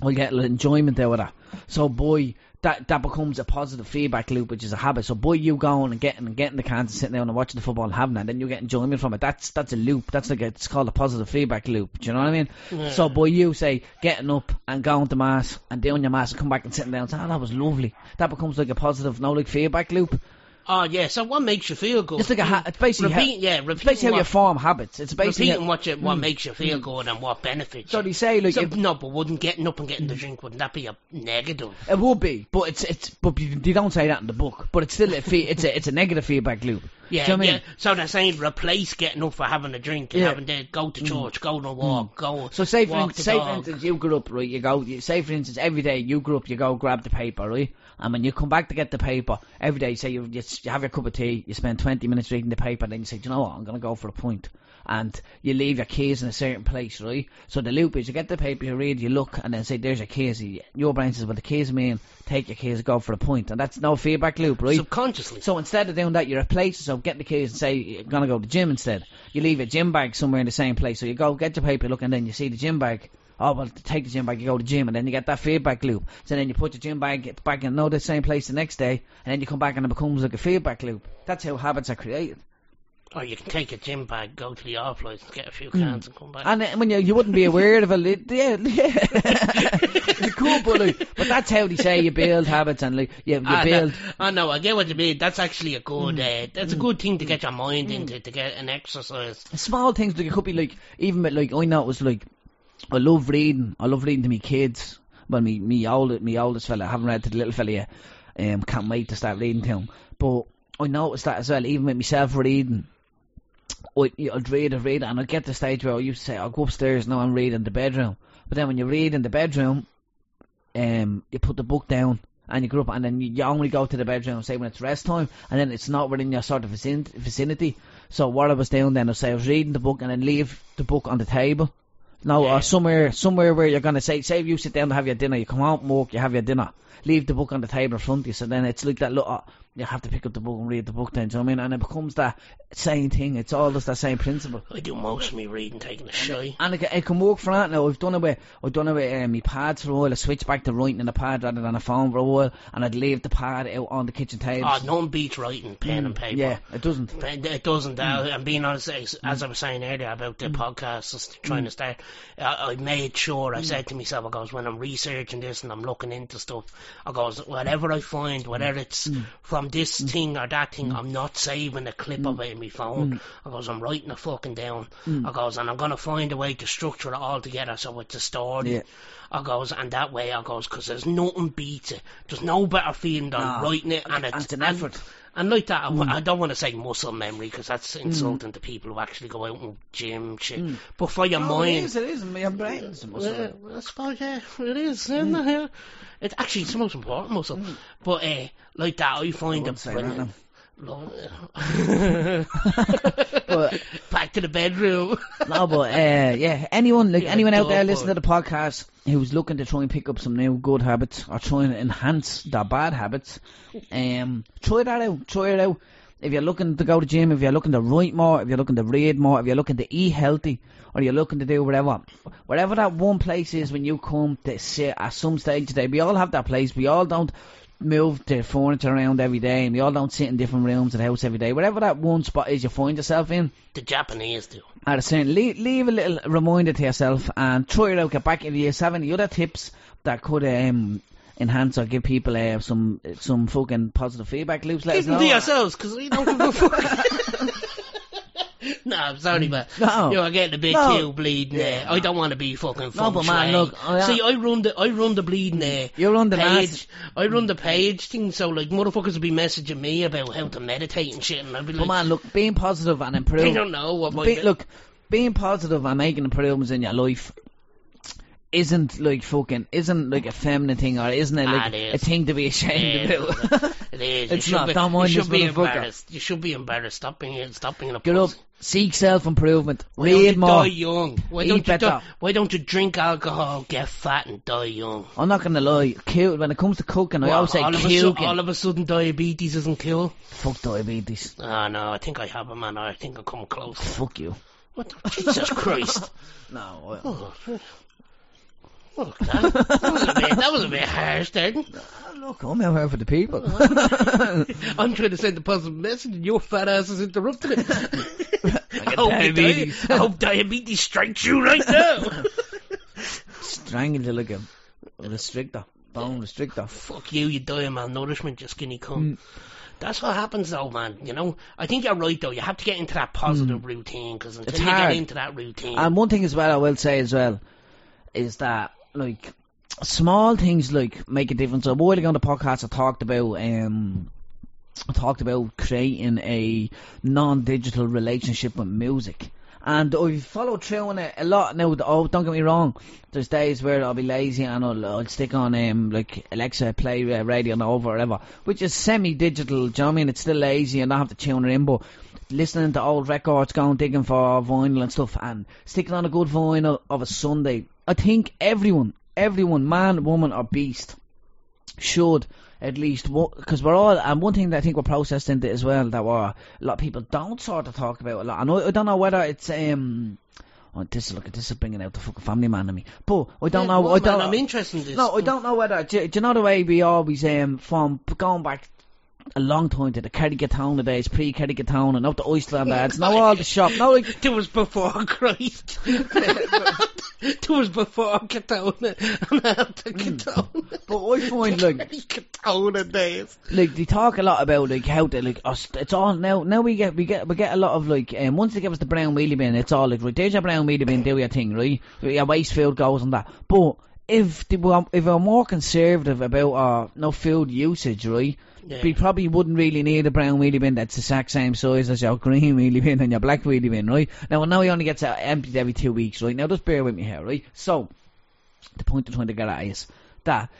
I'll get enjoyment out of that. So boy, that that becomes a positive feedback loop, which is a habit. So boy, you going and getting and getting the cans and sitting down and watching the football and having that, then you get enjoyment from it. That's that's a loop. That's like a, it's called a positive feedback loop. Do you know what I mean? So boy, you say getting up and going to mass and doing your mass and come back and sitting down. And say, oh, that was lovely. That becomes like a positive, no like feedback loop. Oh yeah, so what makes you feel good? It's like a ha- it's basically ha- repeat, yeah, It's basically how you form habits. It's basically repeating what you, what hmm. makes you feel hmm. good and what benefits. so you. they say like So, if, no, but wouldn't getting up and getting the drink wouldn't that be a negative? It would be, but it's it's but you, they don't say that in the book. But it's still a fe- it's a it's a negative feedback loop. Yeah, Do you know what I mean? So they're saying replace getting up for having a drink and Yeah. Mm. having to go to church, go on a walk, go. So say for walk in- the say for dog. instance you grew up right, you go you, say for instance every day you grew up you go grab the paper right, and when you come back to get the paper every day say you you, s- you have your cup of tea, you spend twenty minutes reading the paper, then you say, Do you know what, I'm gonna go for a point, and you leave your keys in a certain place right. So the loop is you get the paper, you read, you look, and then say there's your keys. Your brain says, well the keys mean take your keys, go for a point," and that's no feedback loop right. subconsciously. So instead of doing that, you replace it. So get the keys and say you're gonna go to the gym instead. You leave your gym bag somewhere in the same place. So you go get your paper, look, and then you see the gym bag. Oh well, take the gym bag, you go to the gym, and then you get that feedback loop. So then you put your gym bag back in another same place the next day, and then you come back and it becomes like a feedback loop. That's how habits are created. Or you can take a gym bag, go to the off license, get a few Hmm. cans, and come back. And uh, when you you wouldn't be aware of a it, yeah, yeah. cool, but like, but that's how they say you build habits and like you, you I know, build. I know, I get what you mean. That's actually a good, Hmm. uh, that's a good thing to get your mind into, to get an exercise. small things like it could be like even with like I know it was like I love reading. I love reading to me kids. Well, me me old me oldest fella. I haven't read to the little fella yet. Um, can't wait to start reading to him. But I noticed that as well. Even with myself reading, I, I'd read and read, and I'd get to the stage where I used to say, I'll go upstairs now and read in the bedroom. But then when you read in the bedroom, um, you put the book down and you grow up, and then you, only go to the bedroom, say when it's rest time, and then it's not within your sort of vicinity. So what I was doing then, I say I was reading the book and then leave the book on the table. Now, Yeah. or somewhere, somewhere where you're gonna say, say if you sit down to have your dinner, you come out work, you have your dinner, leave the book on the table in front of you. So then it's like that little, you have to pick up the book and read the book then, do you know what I mean? And it becomes that same thing, it's all just that same principle. I do most of me reading taking a shy. And it, can- it can work for that now. I've done it with I've done it with um, my pads for a while. I switched back to writing in the pad rather than a phone for a while, and I'd leave the pad out on the kitchen table. Oh, nothing beats writing pen and paper. yeah, it doesn't. It doesn't. Uh, Mm. and being honest, as, as I was saying earlier about the podcast, just trying to start, I, I made sure Mm. I said to myself, I goes when I'm researching this and I'm looking into stuff, I goes whatever I find, whether mm. it's Mm. from this mm. thing or that thing, mm. I'm not saving a clip of it in my phone. Mm. I goes I'm writing it fucking down. I goes and I'm gonna find a way to structure it all together so it's a story. Yeah. I goes and that way I goes because there's nothing beats it. There's no better feeling than No. writing it and And it's it's an effort. and like that, Mm. I don't want to say muscle memory because that's insulting to people who actually go out and gym shit. Mm. But for your Oh, mind, is, it is. My brain's a muscle. yeah, I suppose yeah, it is. Isn't it? It's actually it's the most important muscle. But uh, like that, I find wouldn't it brilliant. But- Back to the bedroom. no, but uh, yeah, anyone like Yeah, anyone out there listening to the podcast who's looking to try and pick up some new good habits or trying to enhance their bad habits, um, try that out. Try it out. If you're looking to go to gym, if you're looking to write more, if you're looking to read more, if you're looking to eat healthy, or you're looking to do whatever, whatever that one place is when you come to sit at some stage today, we all have that place. We all don't move the furniture around every day, and we all don't sit in different rooms of the house every day. Whatever that one spot is you find yourself in, the Japanese do. at a certain leave, leave a little reminder to yourself and try it out. Get back if you have any other tips that could um, enhance or give people uh, some some fucking positive feedback loops. Let Keep know. to yourselves because we don't give a fuck. no, I'm sorry, but No. You're getting a bit No. too bleeding there. Yeah. I don't want to be fucking feng but man, look, oh, I- See, I run the I run the bleeding there. You're on the page. I run the page thing, so like motherfuckers will be messaging me about how to meditate and shit, and I'll be But like, man, look, being positive and I improving. don't know what my Be, look, being positive and making improvements in your life isn't like fucking isn't like a feminine thing or isn't it Ah, like it a thing to be ashamed Yeah, about. It is. It's not. Be, Don't mind you should be embarrassed. You should be embarrassed. Stop being stop being a Get up, seek self improvement, read you more. die young? Why Eat don't you better. die, Why don't you drink alcohol, get fat, and die young? I'm not gonna lie, kill when it comes to cooking, I Well, always say all, of kill. su- all of a sudden, diabetes isn't cool. Fuck diabetes. Ah, no, I think I have a man. I think I come close. Fuck you. What? Jesus Christ! No. Oh, Look, that, that was a bit. That was a bit harsh, then. Look, I'm out here for the people. I'm trying to send a positive message, and your fat ass is interrupting it. I, hope diabetes. I hope diabetes strikes you right now. Strangled you like a restrictor, bone restrictor. Fuck you, you die of malnourishment, you skinny cunt. Mm. That's what happens though, man. You know, I think you're right though. You have to get into that positive routine because until Mm. It's you hard. get into that routine, And one thing as well, I will say as well, is that like small things like make a difference. A while ago on the podcast, I talked about um, I talked about creating a non-digital relationship with music. And I've followed through on it a lot now. Oh, don't get me wrong. There's days where I'll be lazy and I'll, I'll stick on um like Alexa play uh, radio over or whatever, which is semi-digital. Do you know what I mean? It's still lazy and I have to tune it in, but listening to old records, going digging for vinyl and stuff, and sticking on a good vinyl of a Sunday. I think everyone, everyone, man, woman, or beast, should at least because we're all and one thing that I think we're processed into as well that we're, a lot of people don't sort of talk about a lot. I I don't know whether it's um. Oh, this is look at this is bringing out the fucking family man in me. But I don't Yeah, know. well, I don't. man, I'm interested in this. No, I don't know whether. Do, do you know the way we always um from going back a long time to the Kerry Katona days, pre Kerry Katona, and up to Iceland ads, now all the shop, now like It was before Christ. it was before Katona and after Katona. But I find like Katona days. like they talk a lot about like how they like us. It's all now. Now we get we get we get a lot of like um, once they give us the brown wheelie bin, it's all like right. There's your brown wheelie bin. Do your thing, right? Your waste food goes on that. But if they were if we're more conservative about our no food usage, right? Yeah. We probably wouldn't really need a brown wheelie bin that's the exact same size as your green wheelie bin and your black wheelie bin, right? Now, now he only gets uh, emptied every two weeks, right? Now, just bear with me here, right? So, the point I'm trying to get at is that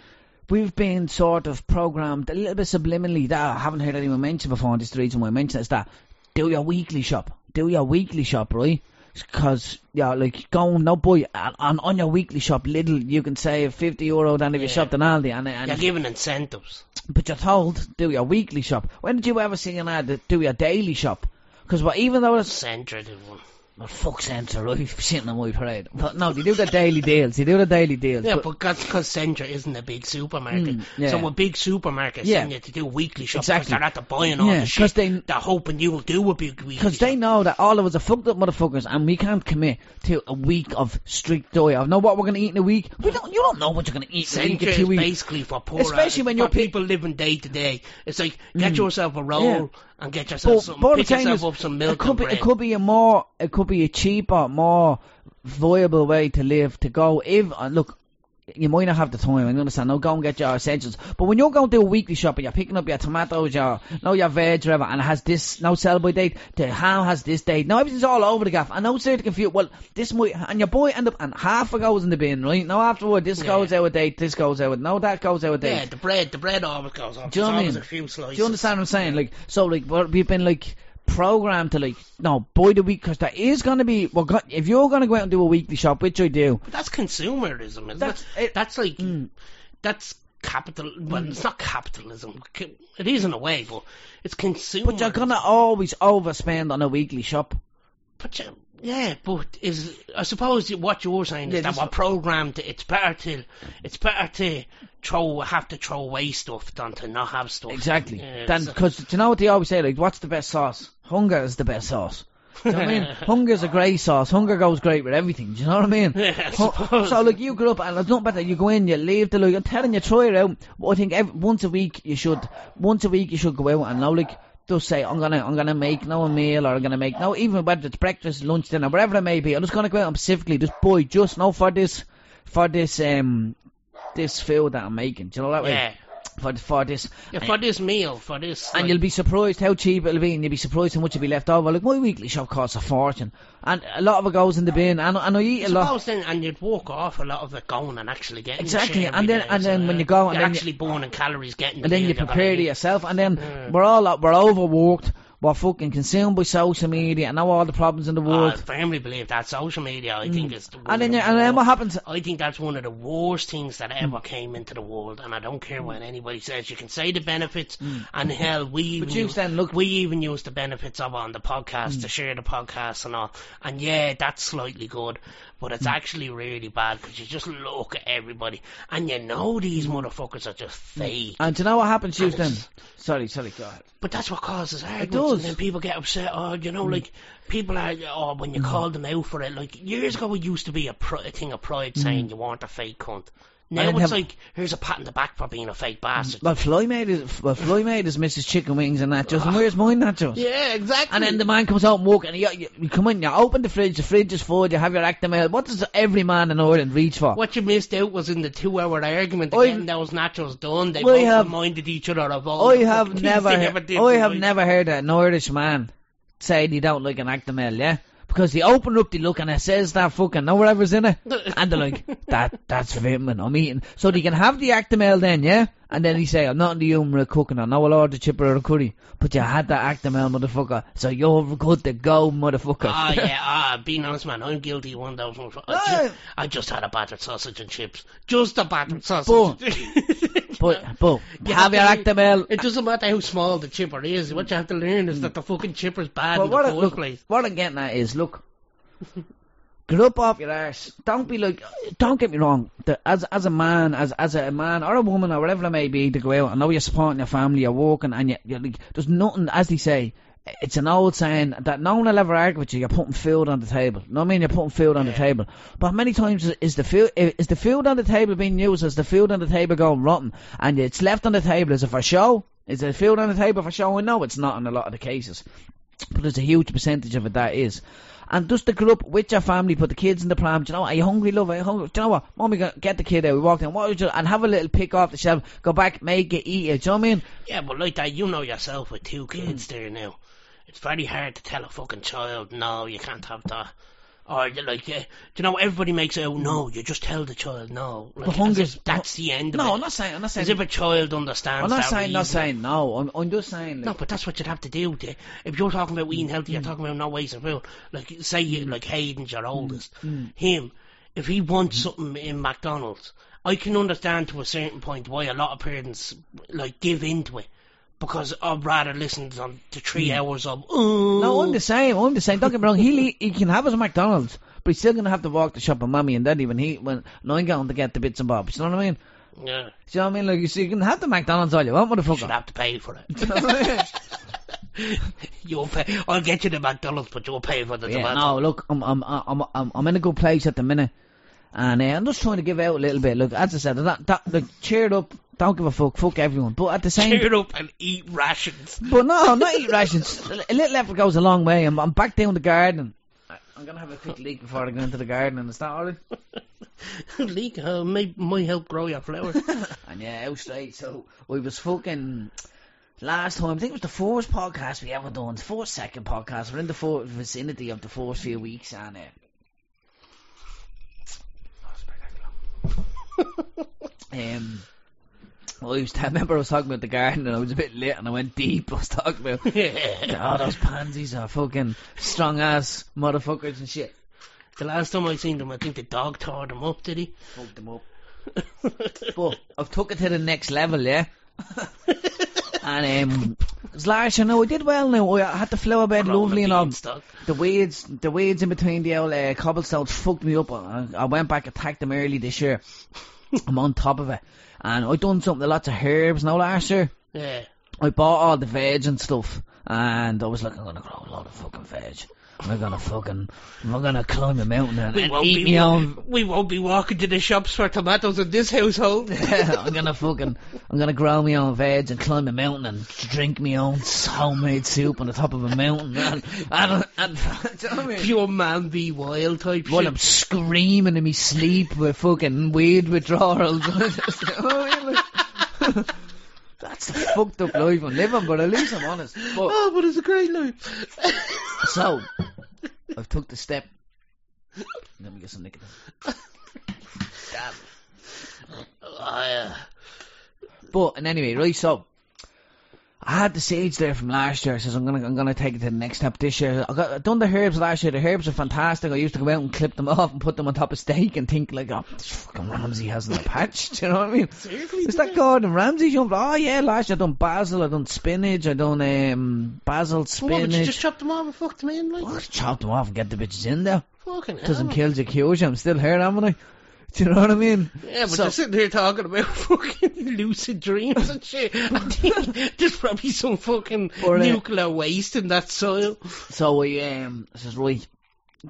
we've been sort of programmed a little bit subliminally that I haven't heard anyone mention before, and this reason why I mention it, is that do your weekly shop. Do your weekly shop, right? Because, yeah, like, go no boy, and, on your weekly shop, little, you can save 50 euro than if you Yeah. shopped in Aldi. And, and You're giving incentives. but you're told, do your weekly shop. When did you ever see an ad that do your daily shop? Because what, even though it's Centra did one. Well, fuck sense, right? Sitting on my parade. But no, they do the daily deals. They do the daily deals. Yeah, but- that's because Centra isn't a big supermarket. Mm, yeah. So a big supermarket Yeah. send you to do weekly shops Exactly. they're at the buying all Yeah, the shit. they- They're hoping you'll do a big weekly Because they know that all of us are fucked up motherfuckers and we can't commit to a week of strict diet. I know what we're going to eat in a week. We don't, you don't know what you're going to eat in a week Centra is basically for poor Especially when for you're pe- people living day to day. It's like get yourself a roll. And get yourself But, some, but pick yourself is, up some milk it could be, it could be a more, it could be a cheaper, more viable way to live, to go, if, uh, look, you might not have the time, I understand, no, go and get your essentials. But when you're going to do a weekly shop and you're picking up your tomatoes, your, no, your veg, whatever, and it has this, no sell by date, the ham has this date, now everything's all over the gaff, and now start to confuse, well, this might, and your boy end up, and half it goes in the bin, right? Now afterward, this Yeah. goes out of date, this goes out of, no, that goes out of date. yeah, the bread, the bread always goes off. Do you know what I always mean? a few slices. Do you understand what I'm saying? Like, so, like, we've been like programmed to like, no, buy the week because there is gonna be. Well, go- if you're gonna go out and do a weekly shop, which I do, But that's consumerism, isn't That's- it? it- That's like Mm. that's capital. Well, it's not capitalism. It is in a way, but it's consumer. but you're gonna always overspend on a weekly shop. But you, yeah, but is I suppose what you're saying is that we're programmed. It's better to it's better to throw have to throw away stuff than to not have stuff. Exactly. Yeah, Then, so- because do you know what they always say? Like, what's the best sauce? Hunger is the best sauce. Do you know what I mean? Hunger's a great sauce. Hunger goes great with everything. Do you know what I mean? Yeah, I So, like, you grew up, and it's not better. You go in, you leave the like. I'm telling you, try it out. I think every, once a week you should. Once a week you should go out and now, like, just say I'm gonna, I'm gonna make no a meal, or I'm gonna make no, even whether it's breakfast, lunch, dinner, whatever it may be. I'm just gonna go out and specifically just buy just no for this, for this, um, this food that I'm making. Do you know that way? For for this. yeah, for this meal, for this, And like, you'll be surprised how cheap it'll be, and you'll be surprised how much you'll be left over. Like my weekly shop costs a fortune, and a lot of it goes in the bin. And, and I eat a lot. Then, and you'd walk off a lot of it going and actually getting Exactly, and then- and then when uh, you go and then you- actually burning calories getting. and then the you meal you're prepare gonna yourself, and then Yeah. we're all we're overworked. We're fucking consumed by social media, and now all the problems in the world. I firmly believe that social media. I think is Mm. and then the and then what happens? I think that's one of the worst things that Mm. ever came into the world, and I don't care what anybody says. You can say the benefits, and hell, we even Mm. use, then look- we even use the benefits of it on the podcast Mm. to share the podcast and all. And yeah, that's slightly good, but Mm. it's hmm. actually really bad because you just look at everybody, and you know these hmm. motherfuckers are just hmm. fake. And do you know what happens to you then? Sorry, sorry, go ahead. But that's what causes arguments. does. And then people get upset. Oh, you know, like people are. Oh, when you call them out for it, like years ago, it used to be a, pr- a thing of pride saying you weren't a fake cunt. Now it's have- like here's a pat in the back for being a fake bastard. Well, Fly made is well, Fly made is Mrs. Chicken Wings and nachos, and where's mine nachos? Yeah, exactly. And then the man comes out and walk, and you, you, you come in, you open the fridge, the fridge is full, you have your Actimel. What does every man in Ireland reach for? what you missed out was in the two-hour argument I- getting those nachos done. They I both have- reminded each other of all. I the have never, they ever did I have never heard an Irish man say they don't like an Actimel, yeah? Because they open up, they look, and it says that fucking, know whatever's in it, and they're like, that, that's vitamin, I'm eating. So they can have the Actimel then, yeah? And then he say, I'm not in the humour of cooking, I know I'll order chipper or a curry, but you had that Actimel, motherfucker, so you're good to go, motherfucker. Ah, yeah, ah, being honest, man, I'm guilty one of those. I, just, I just had a battered sausage and chips. Just a battered sausage. But, but, You have your to- Actimel, It doesn't matter how small the chipper is. What you have to learn is that the fucking chipper's bad But in what, the I, first look, place. what I'm getting at is, look, get up off your arse. Don't be like, don't get me wrong. The, as as a man, as as a man or a woman or whatever it may be, to go out. I know you're supporting your family, you're working, and you, you're like, there's nothing, as they say. It's an old saying that no one will ever argue with you. You're putting food on the table. You know what I mean? You're putting food on the table. But many times is- is the food is the food on the table being used? Is the food on the table going rotten? And it's left on the table. Is it for show? Is the food on the table for show? Know it's not in a lot of the cases but there's a huge percentage of it that is. And just to grow up with your family, put the kids in the pram. Do you know what? Are you hungry, love? Are you hungry? Do you know what? Mommy, get the kid out. We walk in. What would you? And have a little pick off the shelf. Go back, make it, eat it. Do you know what I mean? Yeah, but like that, you know yourself with two Mm. kids there now. It's very hard to tell a fucking child, no, you can't have that. Or like, uh, do you know, everybody makes it out, no, you just tell the child no. Like, But hunger's- that's the end of No. I'm not saying. I'm not saying. As if a child understands I'm not that saying. Not saying no. I'm. I'm just saying. No, but that's what you'd have to do. To, if you're talking about eating healthy, you're talking about not wasting food. Like, say, you, like Hayden's your oldest. mm. Him, if he wants something in McDonald's, I can understand to a certain point why a lot of parents like give into it. Because I'd rather listen to, to three mm. hours of. Oh, No, I'm the same. I'm the same. Don't get me wrong. He he can have his McDonald's, but he's still gonna have to walk to shop with mommy and daddy when he when and I'm going to get the bits and bobs. You know what I mean? Yeah, Do you know what I mean? Like you see, you can have the McDonald's all you want, should motherfucker. have to pay for it. you know I mean? You'll pay. I'll get you the McDonald's, but you'll pay for the yeah, tomato. no, look, I'm I'm I'm I'm I'm in a good place at the minute, and uh, I'm just trying to give out a little bit. Look, as I said, that that like, cheered up. Don't give a fuck. Fuck everyone. But at the same, Cheer up and eat rations. but no, not eat rations. A little effort goes a long way. I'm I'm back down the garden. I- I'm gonna have a quick leak before I go into the garden, and is that alright? Leak uh, may might help grow your flowers. And yeah, out straight. So we was fucking last time. I think it was the first podcast we ever done. The first second podcast. We're in the fourth vicinity of the first few weeks, and uh, um. I was, I remember I was talking about the garden and I was a bit lit and I went deep. I was talking about yeah. oh those pansies are fucking strong ass motherfuckers and shit. The last time I seen them, I think the dog tore them up, did he? Fuck them up. But I've took it to the next level, yeah. And um, 'cause last year, no, I did well. Now I had the flower bed, Growing lovely and all. The weeds, the weeds in between the old uh, cobblestones fucked me up. I, I went back, attacked them early this year. I'm on top of it, and I done something, lots of herbs now last year. Yeah. I bought all the veg and stuff, and I was like, I'm gonna grow a lot of fucking veg. I'm gonna fucking, I'm gonna climb a mountain and, We and won't, eat be, me own we won't be walking to the shops for tomatoes in this household. I'm gonna fucking, I'm gonna grow my own veg and climb a mountain and drink my own homemade soup on the top of a mountain. And, and, and, do you know what I mean? Pure man be wild type While shit. I'm screaming in my sleep with fucking weed withdrawals. You know what I mean? Like, That's the fucked up life I'm living, but at least I'm honest. But, Oh, but it's a great life. so, I've took the step. Let me get some nicotine. Damn. Uh, But and anyway, right, so I had the sage there from last year. I says I'm gonna I'm gonna take it to the next step this year. I got I done the herbs last year. The herbs are fantastic. I used to go out and clip them off and put them on top of steak and think like, oh, this fucking Ramsay hasn't a patch. Do you know what I mean? seriously? Is that Gordon Ramsay jump? Oh yeah, last year I done basil, I done spinach, I done um basil What, spinach. would you just chop them off and fuck them in? Like, Oh, chop them off and get the bitches in there. fucking hell. Doesn't kill you, kills you. I'm still here, haven't I? Do you know what I mean? Yeah, but So- you're sitting here talking about fucking lucid dreams and shit. I think there's probably some fucking Or, uh, nuclear waste in that soil. So I um I says right,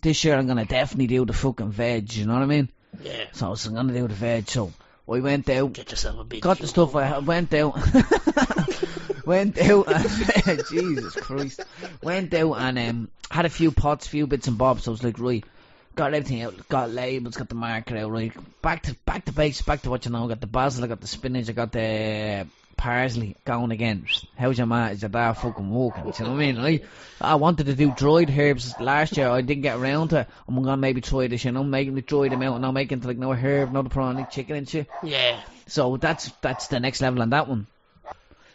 this year I'm gonna definitely do the fucking veg. You know what I mean? Yeah, So I was gonna do the veg. So we went out, get yourself a big. got the stuff. I had- went out, went out. And, Jesus Christ, went out and um had a few pots, few bits and bobs. So I was like, right, got everything out, got labels, got the marker out. Right, back to back to basics, back to what you know. Got the basil, I got the spinach, I got the parsley going again. How's your man? Is your dad fucking walking? Do you know what I mean? Right? I wanted to do dried herbs last year. I didn't get around to. it. I'm gonna maybe try this. You know, making the dry them out and now making like no herb, no the prawn, like chicken and shit. Yeah, So that's that's the next level on that one.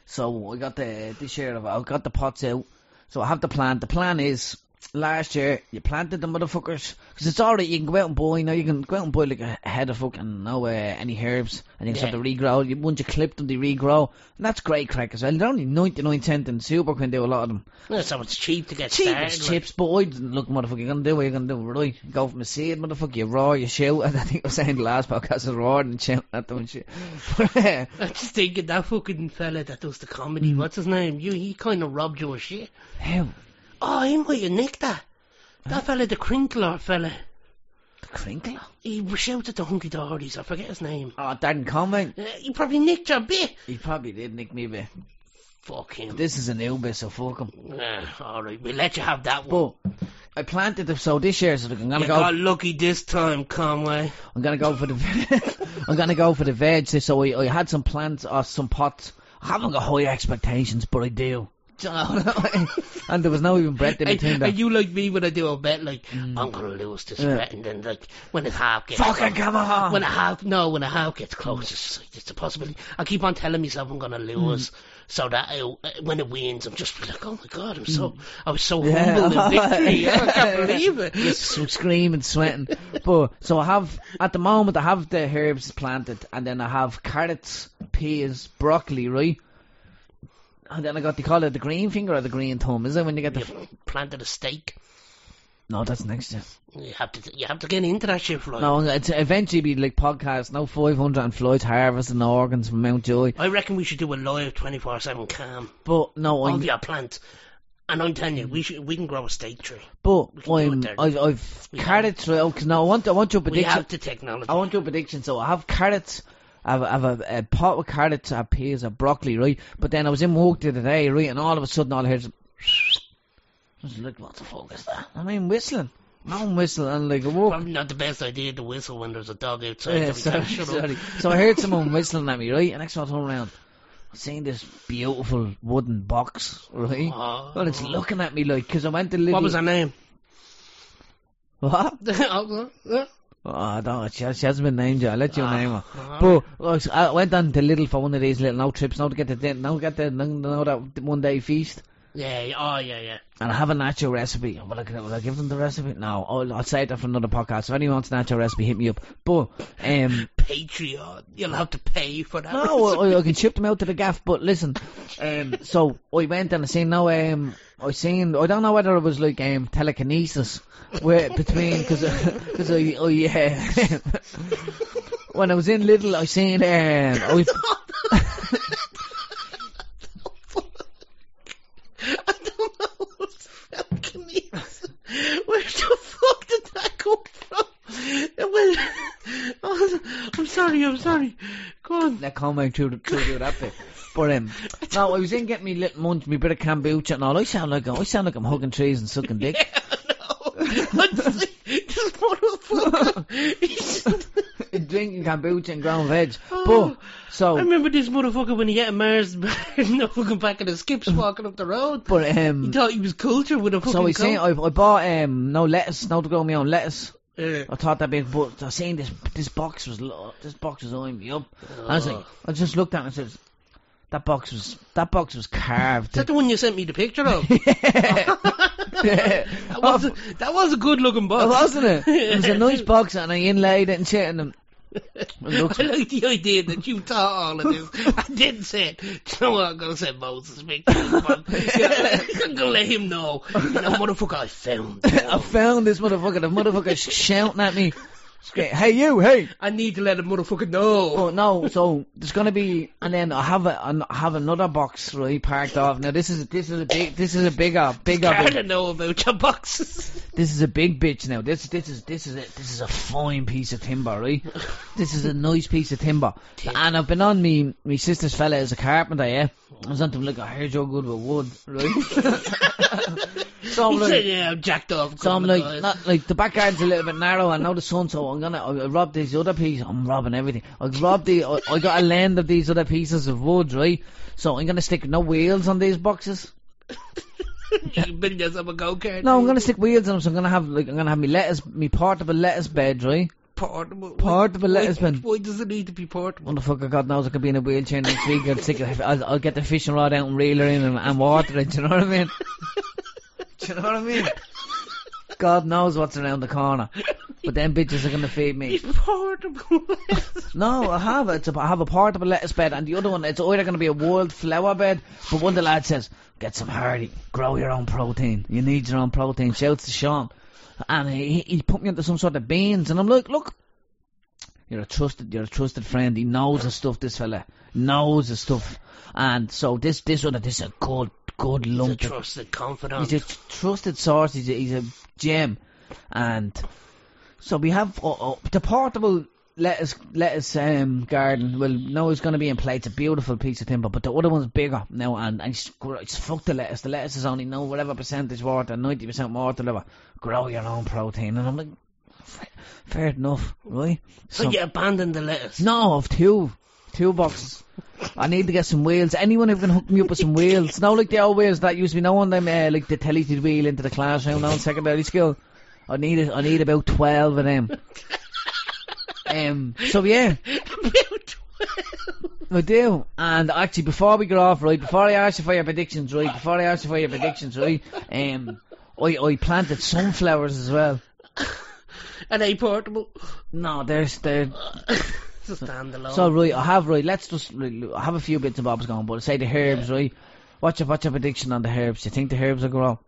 So I got the this year I've got the pots out. So I have the plan. The plan is last year you planted the motherfuckers because it's already You can go out and buy. You know you can go out and buy like a head of fucking no uh, any herbs and you can start to regrow. You, once you clip them, they regrow. And that's great crack as well. They're only ninety nine cent and Super can do a lot of them. Yeah, so it's cheap to get Cheap started. as like. chips, boy look, motherfucker, you're gonna do what you're gonna do, right? You go from a seed, motherfucker, you raw, you shout, and I think I was saying the last podcast, I was raw and shouting at them and shit. But, uh, I'm just thinking that fucking fella that does the comedy. Mm. What's his name? You, he kind of robbed you of shit. how? Oh, he might have nicked that. That fella, the crinkler fella. The crinkler? He shouted to Hunky Dorys. I forget his name. Oh, Dan Conway. Uh, he probably nicked your bit. He probably did nick me a bit. Fuck him. This is a new bit, so fuck him. Uh, all right, we'll let you have that one. But, I planted them, so this year, so I'm gonna you go, got lucky this time, Conway. I'm gonna go for the, I'm gonna go for the veg, so I, I had some plants, or some pots. I haven't got high expectations, but I do. Do you know? and there was no even breath in between and that. you like me when I do a bet, like I'm gonna lose this Mm. Yeah. bet, and then like when it's half gets Fucking come on! when a half no when a half gets close, it's, it's a possibility. I keep on telling myself I'm gonna lose, Mm. so that I, when it wins, I'm just like, oh my god, I'm so I was so Mm. Yeah. humbled in victory. Yeah. I can't believe it. Just screaming, sweating. But so I have at the moment I have the herbs planted, and then I have carrots, peas, broccoli, right? And then I got they call it the green finger or the green thumb. Is it when you get the? You've planted a stake. No, that's next year. You have to you have to get into that shit, Floyd. No, it's eventually be like podcast. No, five hundred and Floyd's harvesting organs from Mountjoy. I reckon we should do a live 24/7 cam But no, I'm of your plants. And I'm telling you, we should we can grow a steak tree. but we can do it I'm I've We carrots. Okay, no, I want I want your prediction. We have the technology. I want your prediction. So I have carrots. I have, I have a, a pot with carrots, have peas, have broccoli, right? But then I was in work the other day, right? And all of a sudden, all I heard is, I was like, what the fuck is that? I mean, whistling. No one whistling, and like, woke. Probably not the best idea to whistle when there's a dog outside. Yeah, sorry, time. Shut up. sorry. So I heard someone whistling at me, right? And next time I turn around, I seen this beautiful wooden box, right? Oh. Well, it's looking at me like, because I went to Lidl. What was her name? What? Oh, Oh, uh, Oh, don't. She, she hasn't been named yet. I'll let you Ah, name her. But look, I went on to Lidl for one of these little no trips, now to get the now get the now that one day feast, yeah, yeah, oh yeah, yeah. and I have a nacho recipe. Will I, will I give them the recipe? No, I'll, I'll save that for another podcast. If anyone wants a nacho recipe, hit me up. But um, Patreon. You'll have to pay for that. no, I, I can ship them out to the gaff. But listen, um, so I went and I seen now um, I seen I don't know whether it was like um telekinesis where between because because I, I yeah. when I was in Lidl, I seen um, I don't know what's telekinesis. Where the fuck did that come from? It was, oh, I'm sorry, I'm sorry. Go on. that comment through the through that bit. But um, no, I was in getting me little munch, me bit of kombucha and all. I sound like I sound like I'm hugging trees and sucking dick. Yeah, no. This motherfucker. drinking kombucha and ground veg. Oh. But so, I remember this motherfucker when he got a Mars no fucking back in the skips walking up the road. but He um, thought he was culture with a fucking so I seen I. I bought um no lettuce, no to grow my own lettuce. Yeah. I thought that'd be, but I seen this this box was this box was eyeing me up. I was like, Oh. I just looked at it and said, that box was that box was carved. Is that the one you sent me the picture of? yeah. That was, a, that was a good looking box. wasn't it? It was a nice box and I inlaid it and shit and I like the idea that you thought all of this. I didn't say it. You know what? I'm going to send Moses picture. But, yeah, I'm going to let him know. You know, motherfucker, I found. I found this motherfucker. The motherfucker shouting at me. Hey you, hey! I need to let a motherfucker know. Oh no! So there's gonna be, and then I have a, I have another box really parked off. Now this is this is a big, this is a bigger, bigger. I don't know about your boxes. this is a big bitch now. This this is this is a, this is a fine piece of timber, right? this is a nice piece of timber. And I've been on me my sister's fella as a carpenter, yeah. I was on to him like, I heard you're good with wood, right? so I'm like, said, yeah, I'm jacked off. So I'm like, not, like the backgarden's a little bit narrow, and now the sun, so I'm gonna, I, rob these other pieces. I'm robbing everything. I robbed the, I, I got a land of these other pieces of wood, right? So I'm gonna stick no wheels on these boxes. you build yourself a go-kart. No, I'm eh? gonna stick wheels on them. So I'm gonna have like, I'm gonna have me lettuce, me portable lettuce bed, right? Portable. Portable lettuce bin. Why does it need to be portable? Motherfucker, God knows I could be in a wheelchair next week. I'll, stick I'll, I'll get the fishing rod out and reel her in and, and water it. Do you know what I mean? do you know what I mean? God knows what's around the corner. But them bitches are gonna feed me. portable. No, I have it. It's a, I have a portable lettuce bed, and the other one, it's either going to be a wild flower bed, but one of the lads says, get some hardy, grow your own protein. You need your own protein. Shouts to Sean. And he, he put me into some sort of beans, and I'm like, look, you're a trusted, you're a trusted friend. He knows his stuff, this fella. Knows his stuff. And so this, this other, this is a good, good He's a lump. trusted confidant. He's a trusted source. He's a, he's a gem, and so we have uh, uh, the portable lettuce lettuce um, garden. Well, no, it's going to be in play. It's a beautiful piece of timber, but the other one's bigger now, and, and it's, it's fuck the lettuce. The lettuce is only no whatever percentage water, ninety percent water. Whatever. Grow your own protein, and I'm like, fair, enough, right? so you abandoned the lettuce. no, of two. Two boxes. I need to get some wheels. Anyone who can hook me up with some wheels? No, like the old wheels that used to be. No one them uh, like the telly wheel into the classroom now in secondary school. I need it. I need about twelve of them. um. So yeah, I do. And actually, before we get off, right, before I ask you for your predictions, right, before I ask you for your predictions, right, um, I I planted sunflowers as well. Are they portable? No, there's there. A standalone. So right, I have right. Let's just right, I have a few bits and bobs going, but say the herbs, right. What's your what's your prediction on the herbs? Do you think the herbs will grow?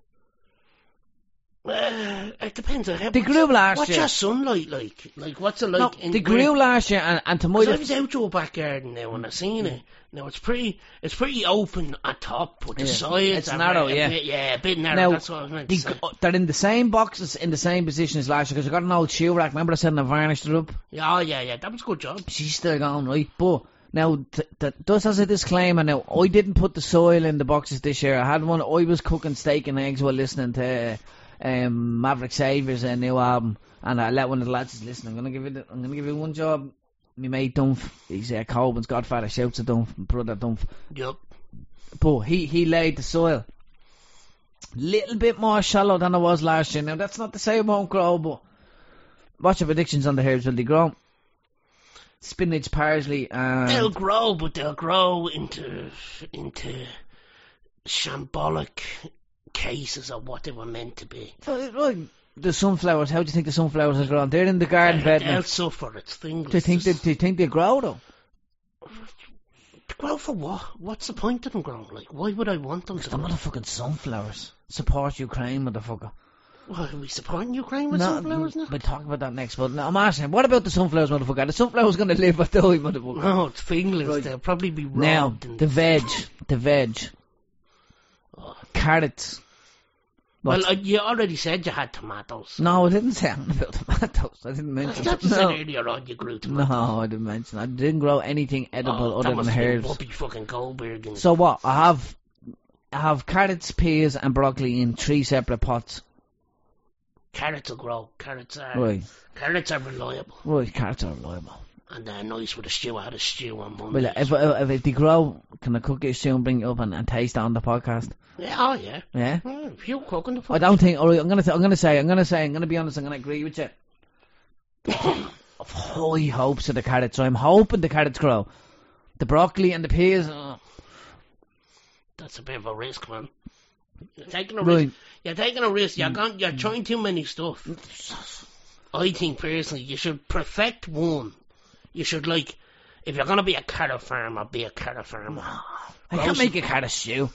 Uh, it depends on how. They what's- grew last What's year. your sunlight like? Like, what's it No, like? in they where- grew last year, and, and to my 'Cause I was out your back garden now and I seen it. Now it's pretty, it's pretty open at top, but the Yeah. sides It's narrow, a yeah. bit, yeah, a bit narrow. Now, that's what I was meant they, to say. gr- they're in the same boxes, in the same position as last year. Because I got an old shoe rack. Remember I said I varnished it up? Yeah, oh, yeah, yeah, that was a good job. She's still going right, but now th- th- just as a disclaimer, now I didn't put the soil in the boxes this year. I had one. I was cooking steak and eggs while listening to um, Maverick Sabre's uh, new album, and I let one of the lads listen. I'm gonna give it. I'm gonna give you one job. Me mate Dunf, he's uh, Colbin's godfather. Shouts at Dunf, brother Dunf. Yup. But he he laid the soil. Little bit more shallow than it was last year. Now that's not to say it won't grow, but what's your predictions on the herbs? Will they grow? Spinach, parsley, and They'll grow, but they'll grow into into shambolic cases of what they were meant to be. The sunflowers. How do you think the sunflowers are growing? They're in the garden bed. They'll now. suffer. It's things. Do you think they, do you think they grow though? grow for what? What's the point of them growing? Like, why would I want them to? The grow? motherfucking sunflowers support Ukraine, motherfucker. Why, are we supporting Ukraine with No, sunflowers now? We'll talk about that next. But now, I'm asking, what about the sunflowers, motherfucker? Are the sunflowers going to live or die, motherfucker? No, it's fingerlings. Right. They'll probably be robbed. Now, the veg, the veg, oh. carrots. Well, uh, you already said you had tomatoes. No, I didn't say anything about tomatoes. I didn't mention that. No. earlier on you grew tomatoes. no, I didn't mention. I didn't grow anything edible Oh, other than herbs. Bobby fucking Goldberg. And So what? I have, I have carrots, peas, and broccoli in three separate pots. carrots will grow. Carrots are Right, carrots are reliable, right. Carrots are reliable. And they're nice with a stew. I had a stew on Well, if, if, if they grow, can I cook it soon, bring it up and, and taste it on the podcast? yeah, oh yeah. Yeah. Oh, if you're cooking the podcast. I don't think, all right, I'm gonna. I'm gonna say. I'm gonna say. I'm gonna be honest. I'm gonna agree with you. I've high hopes of the carrots. So I'm hoping the carrots grow. The broccoli and the peas. Uh, That's a bit of a risk, man. You're taking a right. risk. You're taking a risk. You're going, You're trying too many stuff. I think personally, you should perfect one. You should like, if you're gonna be a carrot farmer, be a carrot farmer. I can't make a carrot stew.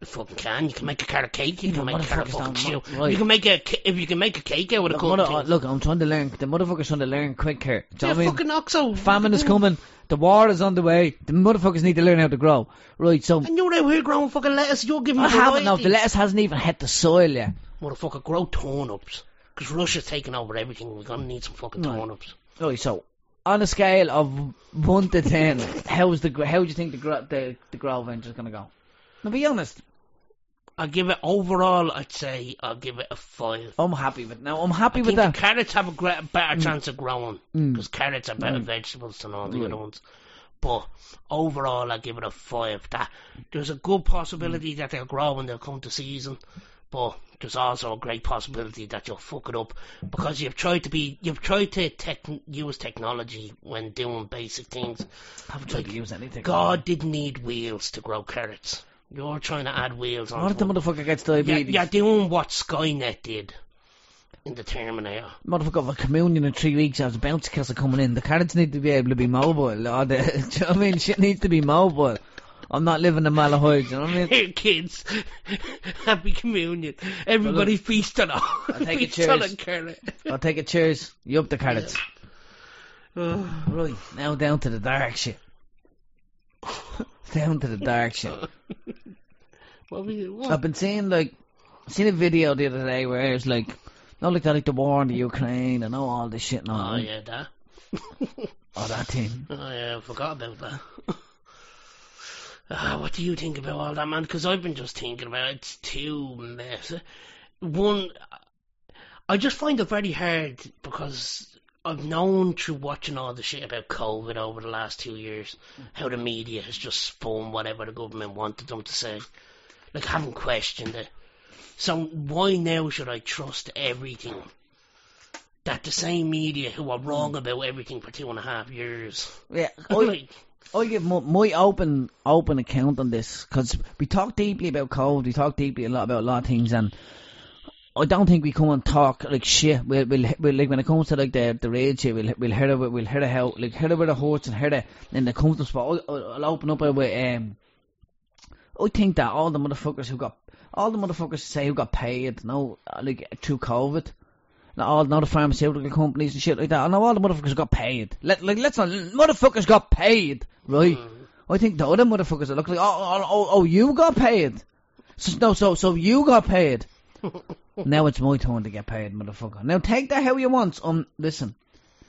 You fucking can. You can make a carrot cake. You Yeah, can make a carrot motherfuckers fucking don't stew. want- right. You can make a ca- if you can make a cake out of the Look, mother, things. look, I'm trying to learn. The motherfucker's trying to learn quick here. Do you Yeah, know what I mean? fucking oxo. Famine is coming. The war is on the way. The motherfuckers need to learn how to grow. Right, so And you're out here growing fucking lettuce. You're giving me. I haven't. No, the lettuce hasn't even hit the soil yet. Motherfucker, grow turnips. Because Russia's taking over everything. We're gonna need some fucking Right. turnips. Right, so on a scale of one to ten, how's the how do you think the gro- the the grow venture's gonna go? Now, be honest. I'll give it overall. I'd say I'll give it a five. I'm happy with now. I'm happy I with think the that. carrots have a great, better chance of growing Mm. because carrots are better Mm. vegetables than all the Right. other ones. But overall, I give it a five. That there's a good possibility that they'll grow when they'll come to season, but there's also a great possibility that you'll fuck it up because you've tried to be you've tried to tech, use technology when doing basic things. I haven't tried to use anything. God didn't need wheels to grow carrots. You're trying to add wheels on. What if the motherfucker gets diabetes? you're, you're doing what Skynet did in the Terminator. Motherfucker, for communion in three weeks after bouncy castle coming in, the carrots need to be able to be mobile. Or the, do you know what I mean? Shit needs to be mobile. I'm not living in Malahide, you know what I mean? Here, kids, happy communion. Everybody feast on a take a feast on a carrot. I'll take a cheers. You up the carrots. Oh, Right, now down to the dark shit. down to the dark shit. what we, what? I've been seeing like, seen a video the other day where it's like, not like that, like the war in the Ukraine and all, all this shit and all. oh yeah, that. Oh, that thing. Oh yeah, I forgot about that. Ah, what do you think about all that, man? Because I've been just thinking about it. It's too mess. One, I just find it very hard because I've known through watching all the shit about COVID over the last two years how the media has just spun whatever the government wanted them to say. Like, I haven't questioned it. So why now should I trust everything that the same media who are wrong about everything for two and a half years? Yeah, I, like, I give my, my open open account on this because we talk deeply about COVID. We talk deeply a lot about a lot of things, and I don't think we come and talk like shit. We'll, we'll, we'll like when it comes to like the the rage shit, we'll we'll hear it. We'll hear it how like hear it where the hurts and hear it in the comfortable spot. I, I'll open up with um. I think that all the motherfuckers who got all the motherfuckers say who got paid, no, like through COVID. Now, all not the pharmaceutical companies and shit like that. I know all the motherfuckers got paid. Let like let's not motherfuckers got paid, right? mm, I think the other motherfuckers that look like oh oh oh, oh you got paid. So, no, so so you got paid. now it's my turn to get paid, motherfucker. Now take that how you want. Um, listen,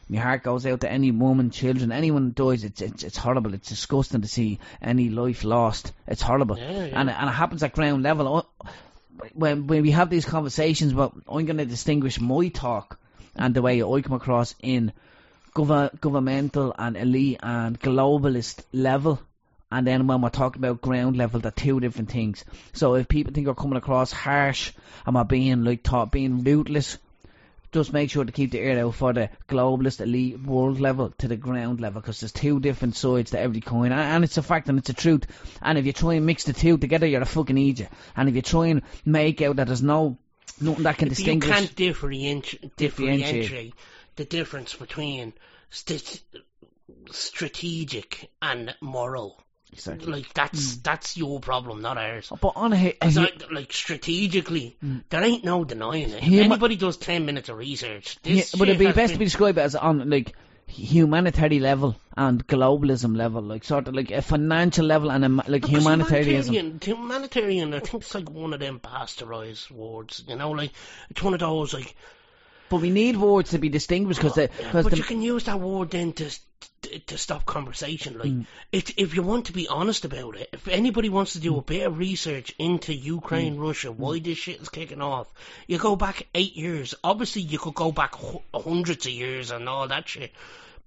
my heart goes out to any woman, children, anyone that dies. It's it's it's horrible. It's disgusting to see any life lost. It's horrible, Yeah, yeah. and it- and it happens at ground level. I- When when we have these conversations, but I'm going to distinguish my talk and the way I come across in gov- governmental and elite and globalist level. And then when we're talking about ground level, they're two different things. So if people think we're coming across harsh and we're being like taught being ruthless, just make sure to keep the ear out for the globalist elite world level to the ground level because there's two different sides to every coin and, and it's a fact and it's a truth. And if you try and mix the two together, you're a fucking idiot. And if you try and make out that there's no nothing that can you distinguish, can't differentiate, Differentiate. differentiate the difference between st- strategic and moral. Exactly. Like that's hmm. that's your problem, not ours. But on a, a, 'Cause I- like strategically, hmm. there ain't no denying it. If Huma- anybody does ten minutes of research, Yeah, this would it be best been- to be described as on like humanitarian level and globalism level, like sort of like a financial level and a like humanitarianism? Humanitarian, humanitarian, I think it's like one of them bastardized words. You know, like it's one of those like. But we need words to be distinguished because but the, you can use that word then to to, to stop conversation. Like, Mm. if if you want to be honest about it, if anybody wants to Mm. do a bit of research into Ukraine, Russia, why this shit is kicking off, you go back eight years. Obviously, you could go back hu- hundreds of years and all that shit.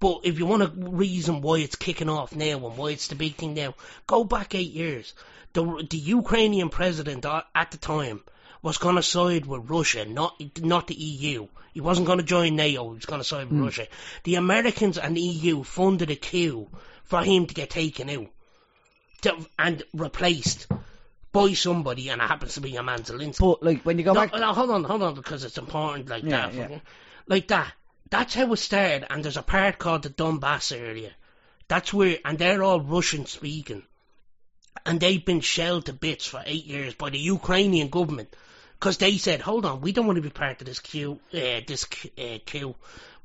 But if you want a reason why it's kicking off now and why it's the big thing now, go back eight years. The the Ukrainian president at the time was going to side with Russia, not not the EU. He wasn't going to join NATO. He was going to side with hmm. Russia. The Americans and the EU funded a coup for him to get taken out to, and replaced by somebody, and it happens to be a man Zelensky. but like when you go No, back, no, hold on, hold on, because it's important like Yeah, that. yeah. Like that. That's how it started, and there's a part called the Donbass area. That's where, and they're all Russian speaking. And they've been shelled to bits for eight years by the Ukrainian government. Because they said, hold on, we don't want to be part of this queue, uh, this uh, queue.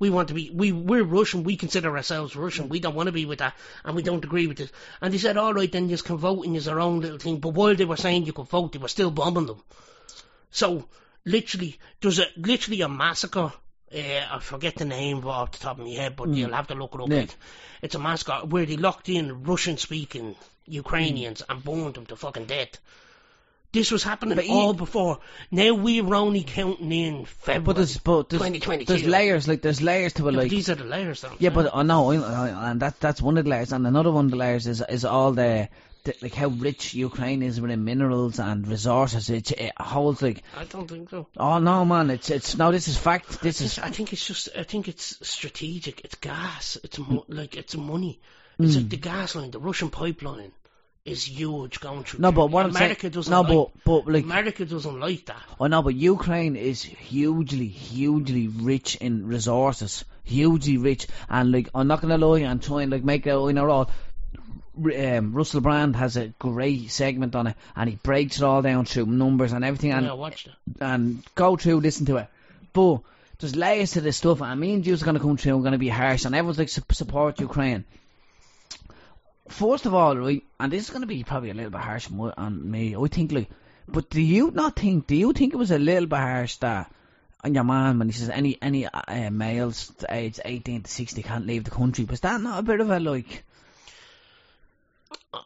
We want to be, we, we're Russian, we consider ourselves Russian, we don't want to be with that, and we don't agree with this. And they said, alright, then you can vote and our own little thing. But while they were saying you could vote, they were still bombing them. So, literally, there's a, literally a massacre. Uh, I forget the name off the top of my head, but you'll have to look it up. Yeah. It's a massacre where they locked in Russian-speaking Ukrainians and burned them to fucking death. This was happening But he- all before. Now we're only counting in February but there's but there's, 2022. there's layers like there's layers to it Yeah, like these are the layers, though. yeah, but oh, I know I- I- and that that's one of the layers and another one of the layers is is all the. like how rich Ukraine is with minerals and resources, it, it holds like I don't think so. oh no man, it's it's no this is fact. This is I think it's just. I think it's strategic. It's gas. It's mo- like it's money. It's like the gas line, the Russian pipeline is huge going through. no, but what I'm America saying, doesn't no, like. but but like America doesn't like that. I know, but Ukraine is hugely, hugely rich in resources, hugely rich, and like I'm not gonna lie and try and like make it in a all. Um, Russell Brand has a great segment on it, and he breaks it all down through numbers and everything, and yeah, watch that. and go through, listen to it. But there's layers to this stuff, and me and are going to come through and going to be harsh, and everyone's like su- support Ukraine. First of all, right, and this is going to be probably a little bit harsh on me. I think like, but do you not think? Do you think it was a little bit harsh that? on your man when he says any any uh, males aged 18 to 60 can't leave the country was that not a bit of a like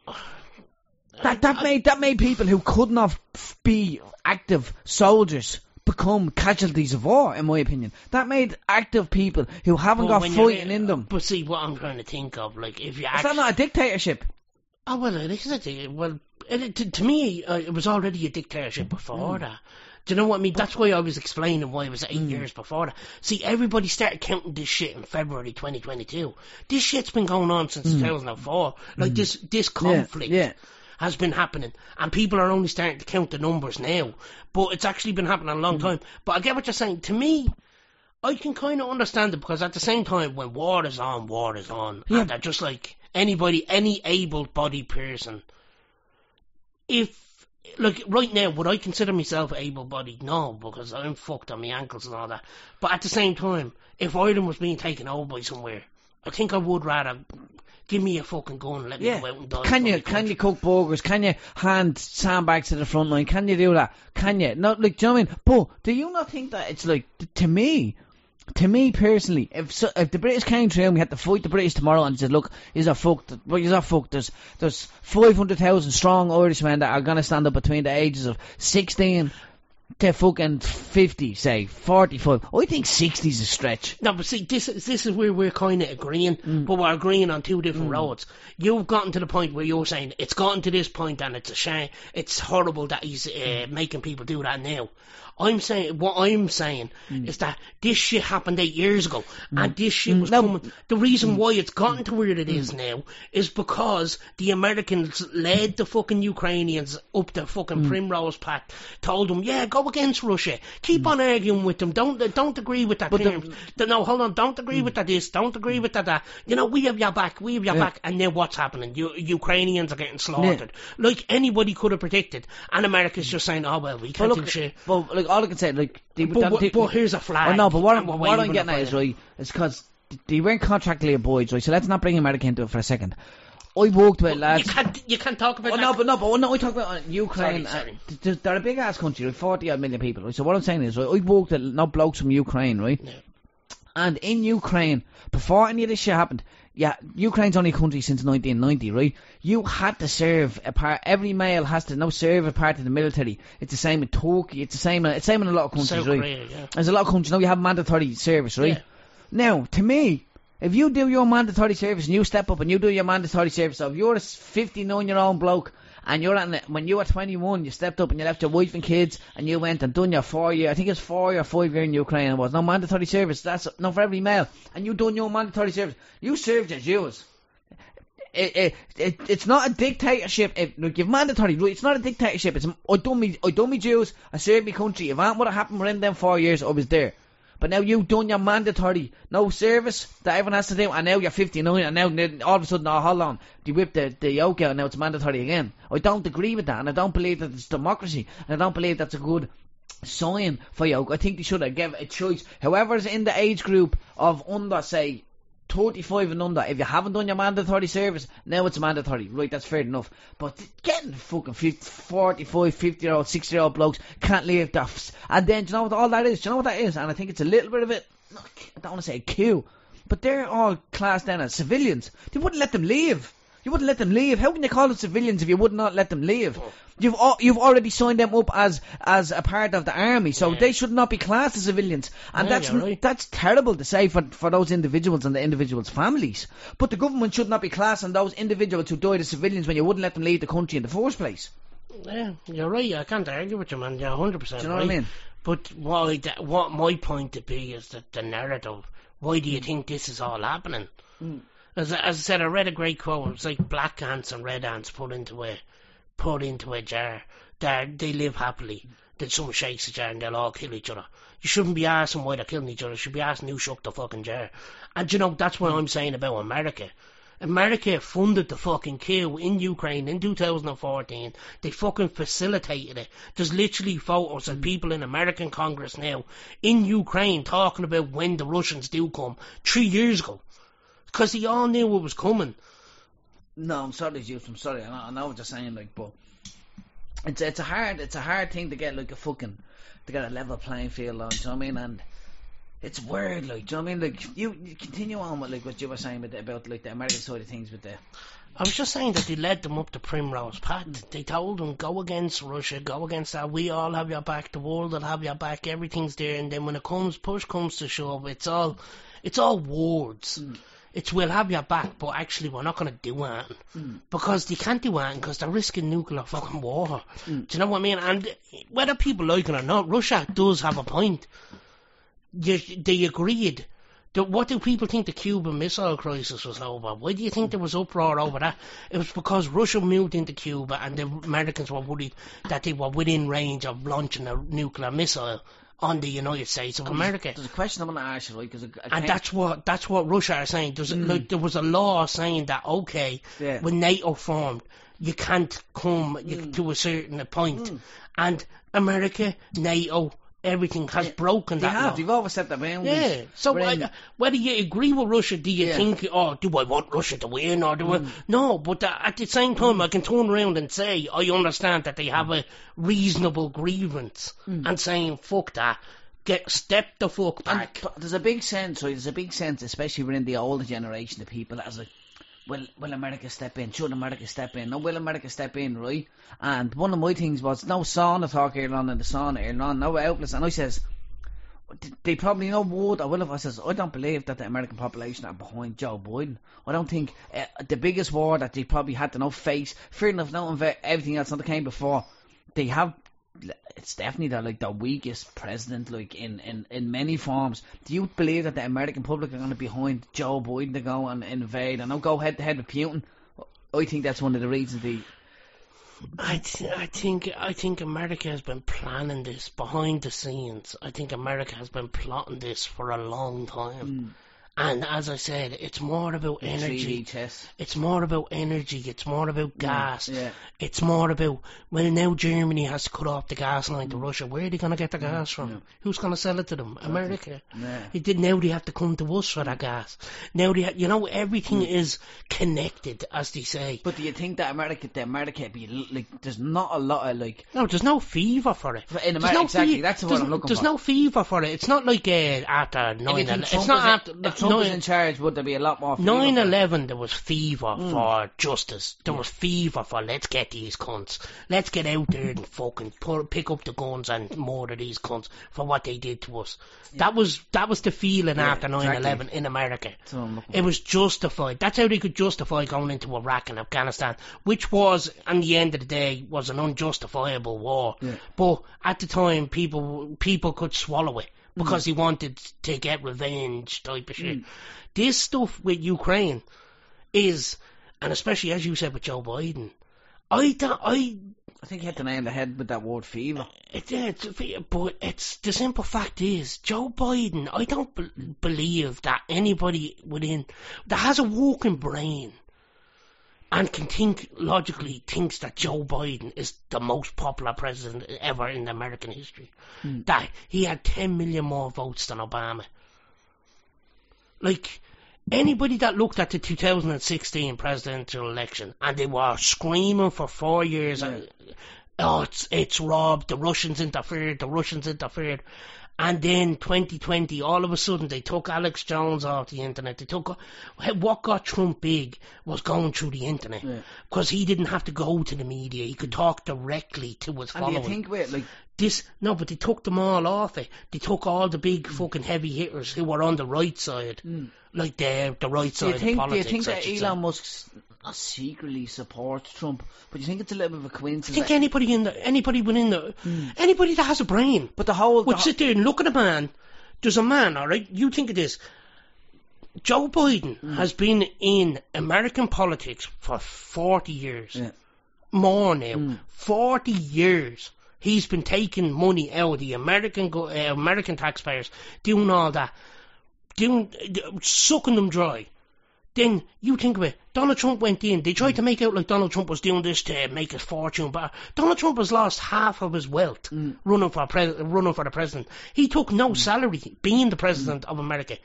that that made that made people who could not f- be active soldiers become casualties of war, in my opinion. That made active people who haven't But got fighting in them. But see, what I'm trying to think of, like, if you Is actually, that not a dictatorship? oh well, it is a di- well, it, to, to me, uh, it was already a dictatorship before Mm. that. Do you know what I mean? That's why I was explaining why it was eight Mm. years before that. See, everybody started counting this shit in February 2022. This shit's been going on since 2004. Like this, this conflict Mm. yeah. Has been happening, and people are only starting to count the numbers now. But it's actually been happening a long Mm. time. But I get what you're saying. To me, I can kind of understand it because at the same time, when war is on, war is on, Yeah. and they're just like anybody, any able-bodied person. If like right now, would I consider myself able-bodied? No, because I'm fucked on my ankles and all that. But at the same time, if Ireland was being taken over by somewhere, I think I would rather give me a fucking gun and let Yeah. me go out and die. Can you can you cook burgers? Can you hand sandbags to the front line? Can you do that? Can you? Not like do you know what I mean? But do you not think that it's like to me, to me personally, if so, if the British came through and we had to fight the British tomorrow and said, look, you're fucked, well, you're fucked. There's there's five hundred thousand strong Irishmen that are gonna stand up between the ages of sixteen to fucking fifty, say forty five. I think sixty's a stretch. No, but see, this is this is where we're kind of agreeing, Mm. but we're agreeing on two different roads. You've gotten to the point where you're saying it's gotten to this point and it's a shame, it's horrible that he's uh, Mm. making people do that now. I'm saying what I'm saying Mm. is that this shit happened eight years ago, and this shit was No. coming. The reason why it's gotten to where it is now is because the Americans led the fucking Ukrainians up the fucking Mm. primrose path, told them, yeah, go against Russia, keep on arguing with them, don't don't agree with that Mm. But the- terms. No, hold on, don't agree with that this, don't agree with that that. You know, we have your back, we have your Yeah. back, and then what's happening? You, Ukrainians are getting slaughtered, like anybody could have predicted, and America's just saying, oh well, we can't look, do shit. but like all I can say, like, they, But, that- they- but here's a flag. Oh no, but what, we're what I'm getting at is right, is because they weren't contractually obliged, right? So let's not bring America into it for a second. I walked with You lads. can't, you can't talk about Oh that. no, but no, but no, we talk about uh, Ukraine. Sorry, sorry. Uh, they're a big ass country, right? forty odd million people. Right? So what I'm saying is, right, I walked with no blokes from Ukraine, right? Yeah. And in Ukraine, before any of this shit happened, yeah, Ukraine's only a country since 1990, right? You had to serve a part. Every male has to now serve a part of the military. It's the same in Turkey. It's the same. It's the same in a lot of countries, South right? Korea, yeah. There's a lot of countries now you have mandatory service, right? Yeah. Now, to me, if you do your mandatory service and you step up and you do your mandatory service, so if you're a 59 year old bloke and you're at, when you were 21, you stepped up and you left your wife and kids and you went and done your four year, I think it's four or five year in Ukraine, it was no mandatory service, that's not for every male, and you done your mandatory service, you served as dues. It, it, it, it's not a dictatorship. It, look, you've mandatory. It's not a dictatorship. It's I done me, I done me dues. I served my country. If that would have happened within them four years, I was there. But now you've done your mandatory no service that everyone has to do, and now you're 59, and now all of a sudden, oh, hold on, they whip the, the yoke out, and now it's mandatory again. I don't agree with that, and I don't believe that it's democracy, and I don't believe that's a good sign for yoke. I think they should have given a choice. Whoever's in the age group of under, say, 35 and under, if you haven't done your mandatory service, now it's mandatory. Right, that's fair enough. But getting fucking 50, 45, 50 year old, 60 year old blokes can't leave that. And then, do you know what all that is? Do you know what that is? And I think it's a little bit of it, I don't want to say a coup, but they're all classed then as civilians. They wouldn't let them leave. You wouldn't let them leave. How can you call them civilians if you would not let them leave? You've al- you've already signed them up as as a part of the army, so Yeah. they should not be classed as civilians. And Yeah, that's right. that's terrible to say for for those individuals and the individuals' families. But the government should not be classing those individuals who died as civilians when you wouldn't let them leave the country in the first place. Yeah, you're right. I can't argue with you, man. You're 100 percent Do you know right. what I mean? But what, I, what my point to be is that the narrative. Why do you think this is all happening? Mm. As, I- as I said, I read a great quote. It's like black ants and red ants put into a put into a jar. They they live happily. Then someone shakes the jar and they'll all kill each other. You shouldn't be asking why they're killing each other. You should be asking who shook the fucking jar. And you know that's what I'm saying about America. America funded the fucking coup in Ukraine in 2014. They fucking facilitated it. There's literally photos of people in American Congress now in Ukraine talking about when the Russians do come three years ago. Because he all knew it was coming. No, I'm sorry, Juice. I'm sorry. I know, I know what you're saying, like, but it's it's a hard it's a hard thing to get like a fucking to get a level playing field on. Do you know what I mean? And it's weird, like, do you know what I mean? Like, you, you continue on with like what you were saying with the, about like the American side of things with the I was just saying that they led them up the primrose path. They told them, go against Russia, go against that. We all have your back. The world will have your back. Everything's there. And then when it comes, push comes to shove, it's all, it's all words. Mm. It's we'll have your back, but actually we're not going to do anything hmm. because they can't do anything because they're risking nuclear fucking war. Hmm. Do you know what I mean? And whether people like it or not, Russia does have a point. You, they agreed. The- What do people think the Cuban Missile Crisis was over? Why do you think there was uproar over that? It was because Russia moved into Cuba and the Americans were worried that they were within range of launching a nuclear missile on the United States of America. There's a question I'm going to ask you, right? Because And that's what that's what Russia are saying. There's mm. like there was a law saying that okay, Yeah. when NATO formed, you can't come you, mm. to a certain point, mm. and America, NATO, everything has broken they that have. law. They've always the boundaries. Yeah. So whether you agree with Russia, do you Yeah. think, oh, do I want Russia to win or do I? No, but uh, at the same time, I can turn around and say I understand that they have a reasonable grievance and saying fuck that, get step the fuck And back. but there's a big sense, right? There's a big sense, especially within the older generation of people, is like, will will America step in? Should America step in? No, will America step in, right? And one of my things was no sauna talk earlier on in the sauna earlier on, no outlets, and I says. They probably know would. I will if I says I don't believe that the American population are behind Joe Biden. I don't think uh, the biggest war that they probably had to know face, fear enough, inve- everything else that came before. They have it's definitely the like the weakest president like in, in, in many forms. Do you believe that the American public are going to be behind Joe Biden to go and invade and go head to head with Putin? I think that's one of the reasons they. I, th- I think I think America has been planning this behind the scenes. I think America has been plotting this for a long time. Hmm. And as I said, it's more about energy. It's more about energy. It's more about gas. yeah. It's more about well now Germany has to cut off the gas line to Mm. Russia. Where are they going to get the gas from? Who's going to sell it to them? America. Yeah. It did now they have to come to us for that gas. Now they ha- you know everything is connected as they say. Mm. But do you think that America, the America, be like? There's not a lot of like. No, there's no fever for it. In America, no exactly. fe- That's what I'm looking There's for. There's no fever for it. It's not like uh, after 9 think 11. Trump It's not after. Trump was nine- in charge, would there be a lot more? it? 9-11 there was fever mm. for justice. There was fever for let's get these cunts. Let's get out there and fucking pull, pick up the guns and murder these cunts for what they did to us. That was that was the feeling Yeah, after 9-11 exactly. in America. That's what I'm looking It was justified. That's how they could justify going into Iraq and Afghanistan, which was, in the end of the day, was an unjustifiable war. Yeah. But at the time, people people could swallow it because mm. he wanted to get revenge type of shit. Mm. This stuff with Ukraine is, and especially as you said with Joe Biden, I don't, I I think you hit the nail on the head with that word fever. it, it's, but it's the simple fact is Joe Biden. I don't be- believe that anybody within that has a walking brain and can think logically thinks that Joe Biden is the most popular president ever in American history. That he had 10 million more votes than Obama. Like anybody that looked at the 2016 presidential election and they were screaming for four years, uh, oh, it's it's robbed. The Russians interfered. The Russians interfered. And then 2020, all of a sudden, they took Alex Jones off the internet. They took what got Trump big was going through the internet Yeah. because he didn't have to go to the media. He could talk directly to his followers. And do you think with like This no, but they took them all off it. They took all the big fucking heavy hitters who were on the right side, mm. like the the right Do side you of think? Do you think that Elon say. Musk s- not secretly supports Trump, but you think it's a little bit of a coincidence? I think anybody in the anybody within the anybody that has a brain but the whole, the would whole sit there and look at a man. There's a man, all right. You think of this. Joe Biden Mm. has been in American politics for 40 years. Yeah. More now. Mm. 40 years. He's been taking money out of the American go- uh, American taxpayers, doing all that, doing sucking them dry. Then you think of it. Donald Trump went in. They tried to make out like Donald Trump was doing this to make his fortune, but Donald Trump has lost half of his wealth mm. running for pres- running for the president. He took no mm. salary being the president mm. of America.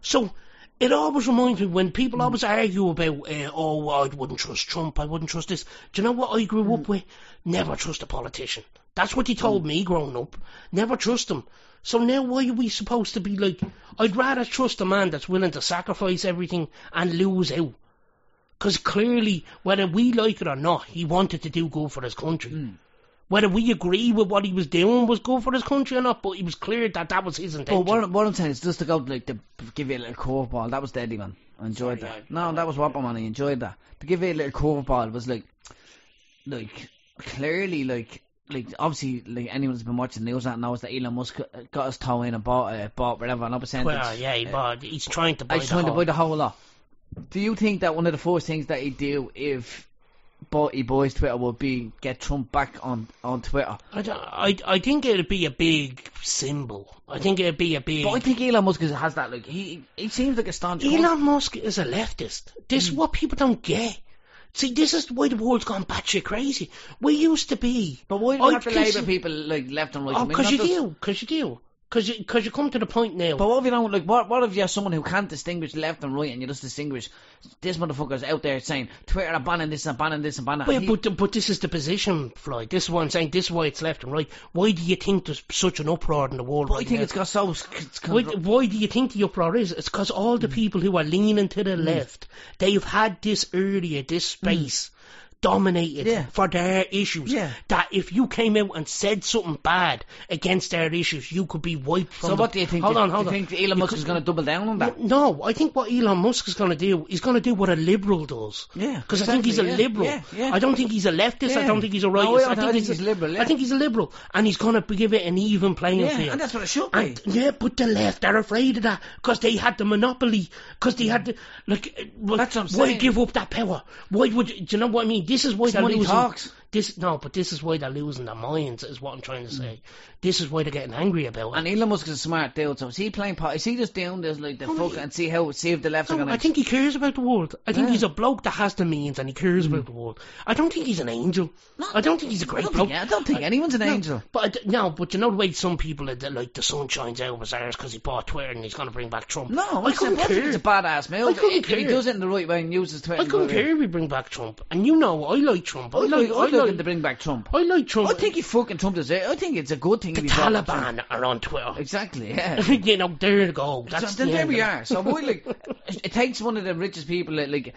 So it always reminds me when people always argue about, uh, oh, I wouldn't trust Trump, I wouldn't trust this. Do you know what I grew up with? Never trust a politician. That's what he told me growing up. Never trust them. So now why are we supposed to be like, I'd rather trust a man that's willing to sacrifice everything and lose out. Because clearly, whether we like it or not, he wanted to do good for his country. Hmm. Whether we agree with what he was doing was good for his country or not, but it was clear that that was his But intention. what, what I'm saying is just to go like to give you a little curveball. That was deadly, man. I enjoyed Sorry, that. I- no, that was whopper, man. I enjoyed that. To give you a little curveball was like, like clearly, like, like obviously, like anyone who's been watching the news that knows that Elon Musk got his toe in and bought, uh, bought whatever, an percentage. well, yeah, he bought, he's trying to buy He's the trying to whole- buy the whole lot. Do you think that one of the first things that he'd do if bought he buys Twitter would be get Trump back on on Twitter? I, don't- I, I think it'd be a big symbol. I think it'd be a big. But I think Elon Musk is- has that. Like he he seems like a staunch. Elon Musk is a leftist. This is what people don't get. See, this is why the world's gone batshit crazy. We used to be. But why do I you have to label people like left and right? Oh, because you do. Because you do. Because you, cause you come to the point now. But what if you don't like? What what if you're someone who can't distinguish left and right, and you just distinguish this motherfucker's out there saying Twitter are banning this and banning this and banning. Well, he- but, but this is the position, Floyd. This is what I'm saying. This is why it's left and right. Why do you think there's such an uproar in the world but I think now? it's got so. It's Why, why do you think the uproar is? It's because all Mm. the people who are leaning to the left, they've had this area, this space, dominated. Yeah. for their issues. Yeah. That if you came out and said something bad against their issues, you could be wiped from so them. what do you think? Hold do, on, do hold you on. think Elon Musk could- is going to double down on that? No, I think what Elon Musk is going to do, he's going to do what a liberal does. Yeah, Because I think he's a yeah, liberal. yeah, yeah. I don't think he's a leftist. I don't think he's a No, rightist. I don't- I, I think he's a, liberal. I think he's a liberal, and he's going to give it an even playing Yeah, field. and that's what it should be. And, yeah, but the left they're afraid of that because they had the monopoly. Because they had the like. well, That's what I'm why saying. give up that power? Why would you, do you know what I mean? This is why It's money losing. talks. This no, but this is why they're losing their minds. Is what I'm trying to mm. say. This is why they're getting angry about it. And Elon Musk is a smart dude, so is he playing pot? Is he just doing this like the Oh, fuck he- and see how see if the lefts are No, gonna? I think he cares about the world. I think Yeah. he's a bloke that has the means and he cares about mm. the world. I don't think he's an angel. I don't think he's a I great don't bloke. think, I don't think anyone's an no, angel. But I d- no, but you know the way some people are that, like the sun shines out of his arse because he bought Twitter and he's going to bring back Trump. No, I I couldn't care. it's a badass move. I couldn't if he care. does it in the right way and uses Twitter, I in the couldn't right way. care if we bring back Trump. And you know, I like Trump. I, I like, I like, like to bring back Trump. I like Trump. I think he fucking Trump does it. I think it's a good thing. the if he brought back Taliban are on Twitter. Exactly. Yeah. you know, there you go. That's so, then the there we are. So boy, like, it takes one of the richest people, like, like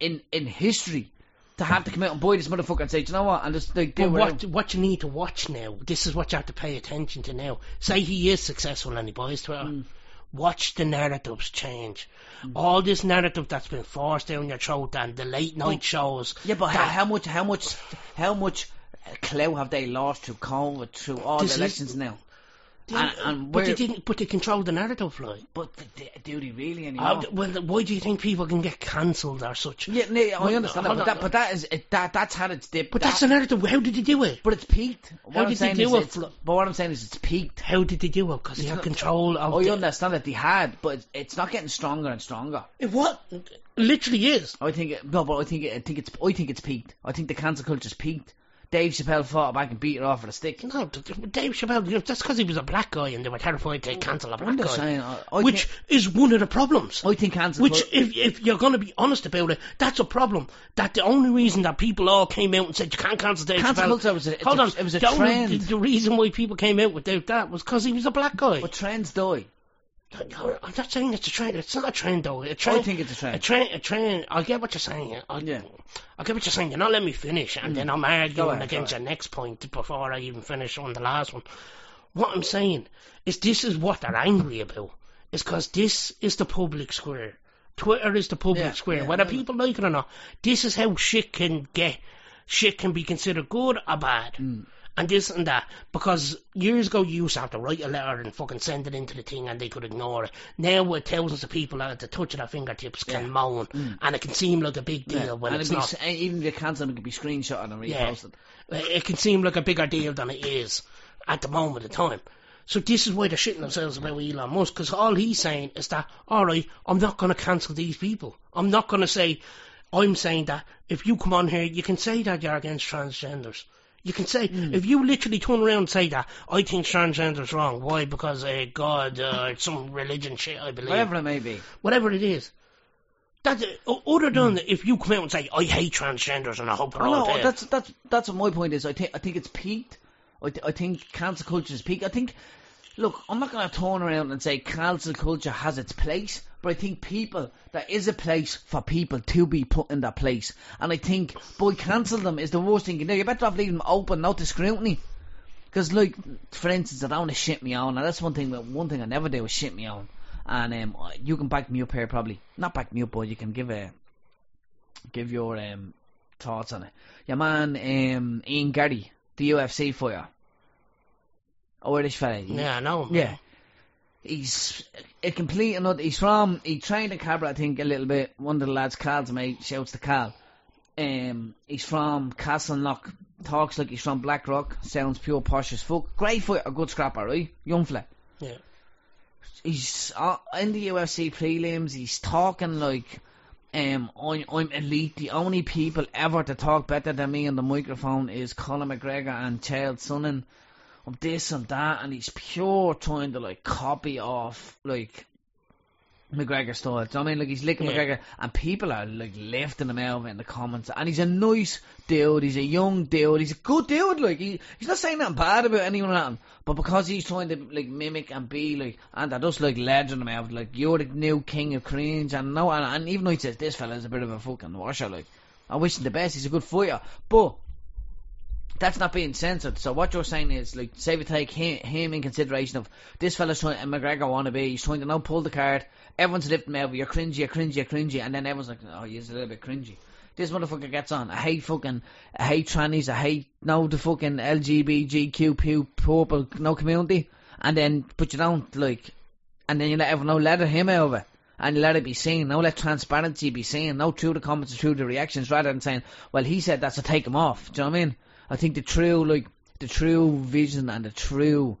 in in history, to have to come out and buy this motherfucker and say, do you know what? And just like do But what what you need to watch now, this is what you have to pay attention to now. Say he is successful and he buys Twitter. Mm. Watch the narratives change. Mm. All this narrative that's been forced down your throat and the late night shows. Yeah, but how, how much, how much, how much clout have they lost through COVID, through all the is- elections now? And, and but they didn't. But they control the narrative, like. but do they really anymore? Uh, well, why do you think people can get cancelled or such? yeah, no, I Well, understand that, but that, but that is that that's had its dip. But that, that's the narrative. How did they do it? but it's peaked. What How I'm did they do it, But what I'm saying is it's peaked. How did they do it? Because they had control of. I the, understand that they had, but it's, it's not getting stronger and stronger. It what? Literally is. I think it, no, but I think it, I think it's I think it's peaked. I think the cancel culture's peaked. Dave Chappelle fought back and beat her off with a stick. No, Dave Chappelle, you know, that's because he was a black guy and they were terrified to mm. cancel a black guy. saying, I, I which think, is one of the problems. I think cancel Which, if, if you're going to be honest about it, that's a problem. That the only reason that people all came out and said you can't cancel Dave Cancel Chappelle. culture was a, Hold a, on, it was a the, only- trend. the, the reason why people came out without that was because he was a black guy. But trends die. No, I'm not saying it's a trend. It's not a trend though. A trend, I think it's a trend. A trend. A trend. I get what you're saying. I, Yeah. I get what you're saying. You're not letting me finish, and then I'm arguing ahead, against your next point before I even finish on the last one. What I'm saying is this is what they're angry about. Is because this is the public square. Twitter is the public Yeah, square. yeah, Whether yeah. people like it or not, this is how shit can get. Shit can be considered good or bad. Mm. And this and that. Because years ago you used to have to write a letter and fucking send it into the thing and they could ignore it. Now with thousands of people at the touch of their fingertips can Yeah. moan mm. and it can seem like a big deal Yeah. when and it's it'd be, not. Eh, even if you cancel them, it could be screenshot and Yeah. reposted. Eh, it can seem like a bigger deal than it is at the moment of time. So this is why they're shitting themselves about Elon Musk, because all he's saying is that, alright, I'm not going to cancel these people. I'm not going to say, I'm saying that if you come on here, you can say that you're against transgenders. You can say, Hmm. if you literally turn around and say that, I think transgender's wrong. Why? Because uh, God, uh, some religion shit, I believe. Whatever it may be. Whatever it is. That, uh, other than if you come out and say, I hate transgenders and I hope they're Oh, all no, dead. that's that's that's what my point is. I think I think it's peaked. I, th- I think cancel culture is peaked. I think. Look, I'm not going to turn around and say cancel culture has its place, but I think people there is a place for people to be put in that place, and I think boy, cancel them is the worst thing you can do. You better off leaving them open, not to scrutiny. Because, like, for instance, I don't want to shit me on, and that's one thing. One thing I never do is shit me on, and um, you can back me up here probably. Not back me up, but you can give a give your um, thoughts on it. Your man, um, Ian Garry, the UFC fighter, Irish fella. Yeah, I know. yeah. He's a complete another. He's from. He trained in Cabra, I think, a little bit. One of the lads, Cal's mate, shouts to Cal. Um, he's from Castleknock. Talks like he's from Blackrock. Sounds pure posh as fuck. Great fighter, a good scrapper, right? Young fella. Yeah. He's uh, in the UFC prelims. He's talking like, um, I'm, I'm elite. The only people ever to talk better than me on the microphone is Conor McGregor and Chael Sonnen of this and that, and he's pure trying to like copy off like McGregor style. Do you know what I mean? Like he's licking Yeah. McGregor, and people are like lifting him out in the comments. And he's a nice dude. He's a young dude. He's a good dude. Like he, he's not saying nothing bad about anyone, or nothing. But because he's trying to like mimic and be like, and they're just like legend him out. Like you're the new king of cringe, and no, and, and even though he says this fella's a bit of a fucking washer, like I wish him the best. He's a good fighter, but that's not being censored. So what you're saying is, like, say we take him, him in consideration of this fella's trying, and McGregor wanna be, he's trying to now pull the card. Everyone's lifting him out. You're cringy, you're cringy, you're cringy, and then everyone's like, oh, he's a little bit cringy. This motherfucker gets on. I hate fucking, I hate trannies. I hate no the fucking LGBTQ pu- purple no community. And then, put you don't like, and then you let everyone know, let him over. And you let it be seen. No, let transparency be seen. No, through the comments, through the reactions, rather than saying, well, he said that, so take him off. Do you know what I mean? I think the true, like, the true vision and the true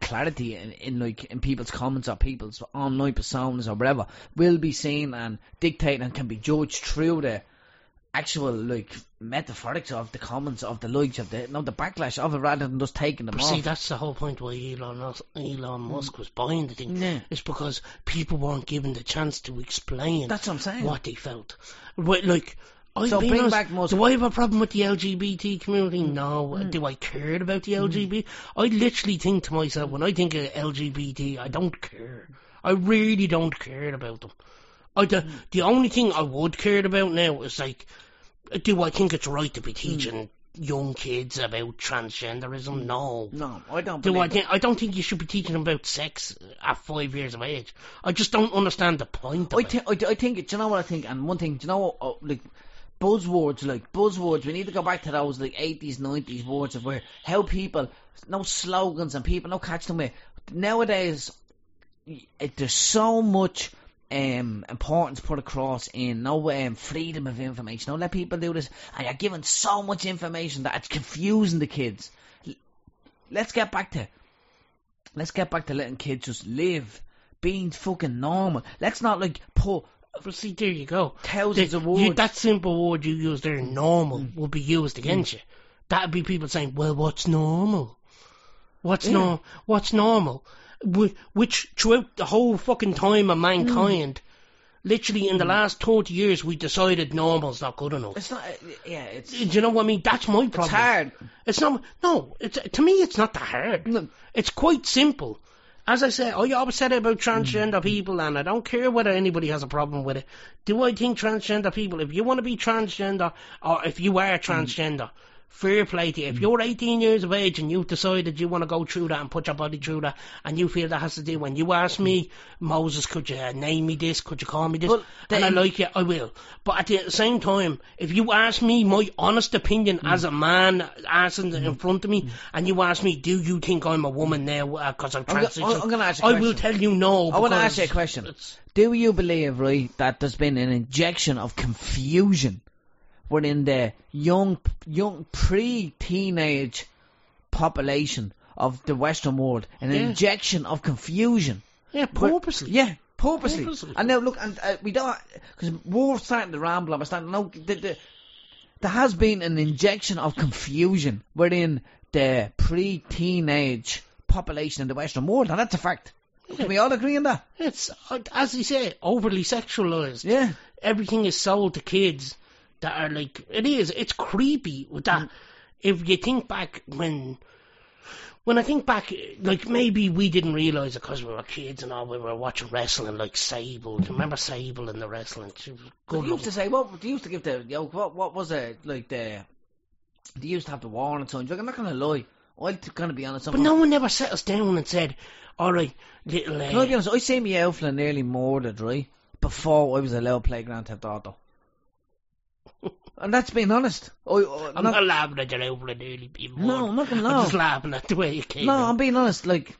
clarity in, in like in people's comments or people's online personas or whatever will be seen and dictated and can be judged through the actual like metaphorics of the comments of the likes of the no the backlash of it rather than just taking them But off. see, that's the whole point why Elon, Elon mm. Musk was buying the thing. Yeah. It's because people weren't given the chance to explain That's what I'm saying. what they felt. Like, I So bring honest, back Musk. Do I have a problem with the LGBT community? Mm. No. Do I care about the LGBT? I literally think to myself, when I think of LGBT, I don't care. I really don't care about them. I, the, Mm. the only thing I would care about now is like, do I think it's right to be teaching young kids about transgenderism? No. No, I don't. Do I I don't think you should be teaching them about sex at five years of age. I just don't understand the point of I it. think, I, I think, do you know what I think? And one thing, do you know what, uh, like, buzzwords, like, buzzwords, we need to go back to those, like, 80s, 90s words of where, how people, no slogans and people, no catch them with. Nowadays, it, there's so much, um, importance put across in no um, freedom of information. Don't let people do this, and you're giving so much information that it's confusing the kids. Let's get back to Let's get back to letting kids just live, being fucking normal. Let's not like put see, there you go. thousands The- of words. Mm. that simple word you use there, normal, will be used against you. That'd be people saying, "Well, what's normal? What's Yeah. no? What's normal?" Which throughout the whole fucking time of mankind, literally in the last thirty years, we decided normal's not good enough. it's not. Yeah, it's Do you know what I mean? That's my problem. it's hard. It's not. No, it's to me. It's not that hard. No. It's quite simple. As I always said it about transgender Mm. people, and I don't care whether anybody has a problem with it. Do I think transgender people, if you want to be transgender, or if you are Mm. transgender, fair play to you. If mm. you're 18 years of age and you've decided you want to go through that and put your body through that, and you feel that has to do, when you ask me, mm. Moses, could you uh, name me this? Could you call me this? Well, and I like it, I will. But at the same time, if you ask me my honest opinion Mm. as a man asking in mm. front of me, and you ask me, do you think I'm a woman now uh, because I'm I'm go- I'm gonna ask you I will tell you no. I want to ask you a question. Do you believe, right, that there's been an injection of confusion within the young, young pre-teenage population of the Western world? An Yeah. injection of confusion. Yeah, purposely. Yeah, purposely. Purposely. And now look, and uh, we don't because we're starting to ramble. We're starting. No, the, the, there has been an injection of confusion within the pre-teenage population in the Western world, and that's a fact. Can we all agree on that? It's, uh, as you say, overly sexualized. Yeah. Everything is sold to kids that are like, it is, it's creepy with Mm. that. If you think back when, when I think back, like maybe we didn't realise it because we were kids and all. We were watching wrestling like Sable. Do you remember Sable in the wrestling? She was good. They used to say what? They used to give the yo. What? What was it like the? They used to have the warning signs. Like I'm not gonna lie. I'm gonna be honest. But no one ever set us down and said, "All right, little." Uh, Can I be honest? I see me Elflin nearly murdered right before I was allowed playground to daughter. And that's being honest. I, I, I'm not, laughing at your outfit nearly being No, I'm not gonna laugh. I'm lie. just laughing at the way you came. No, out. I'm being honest. Like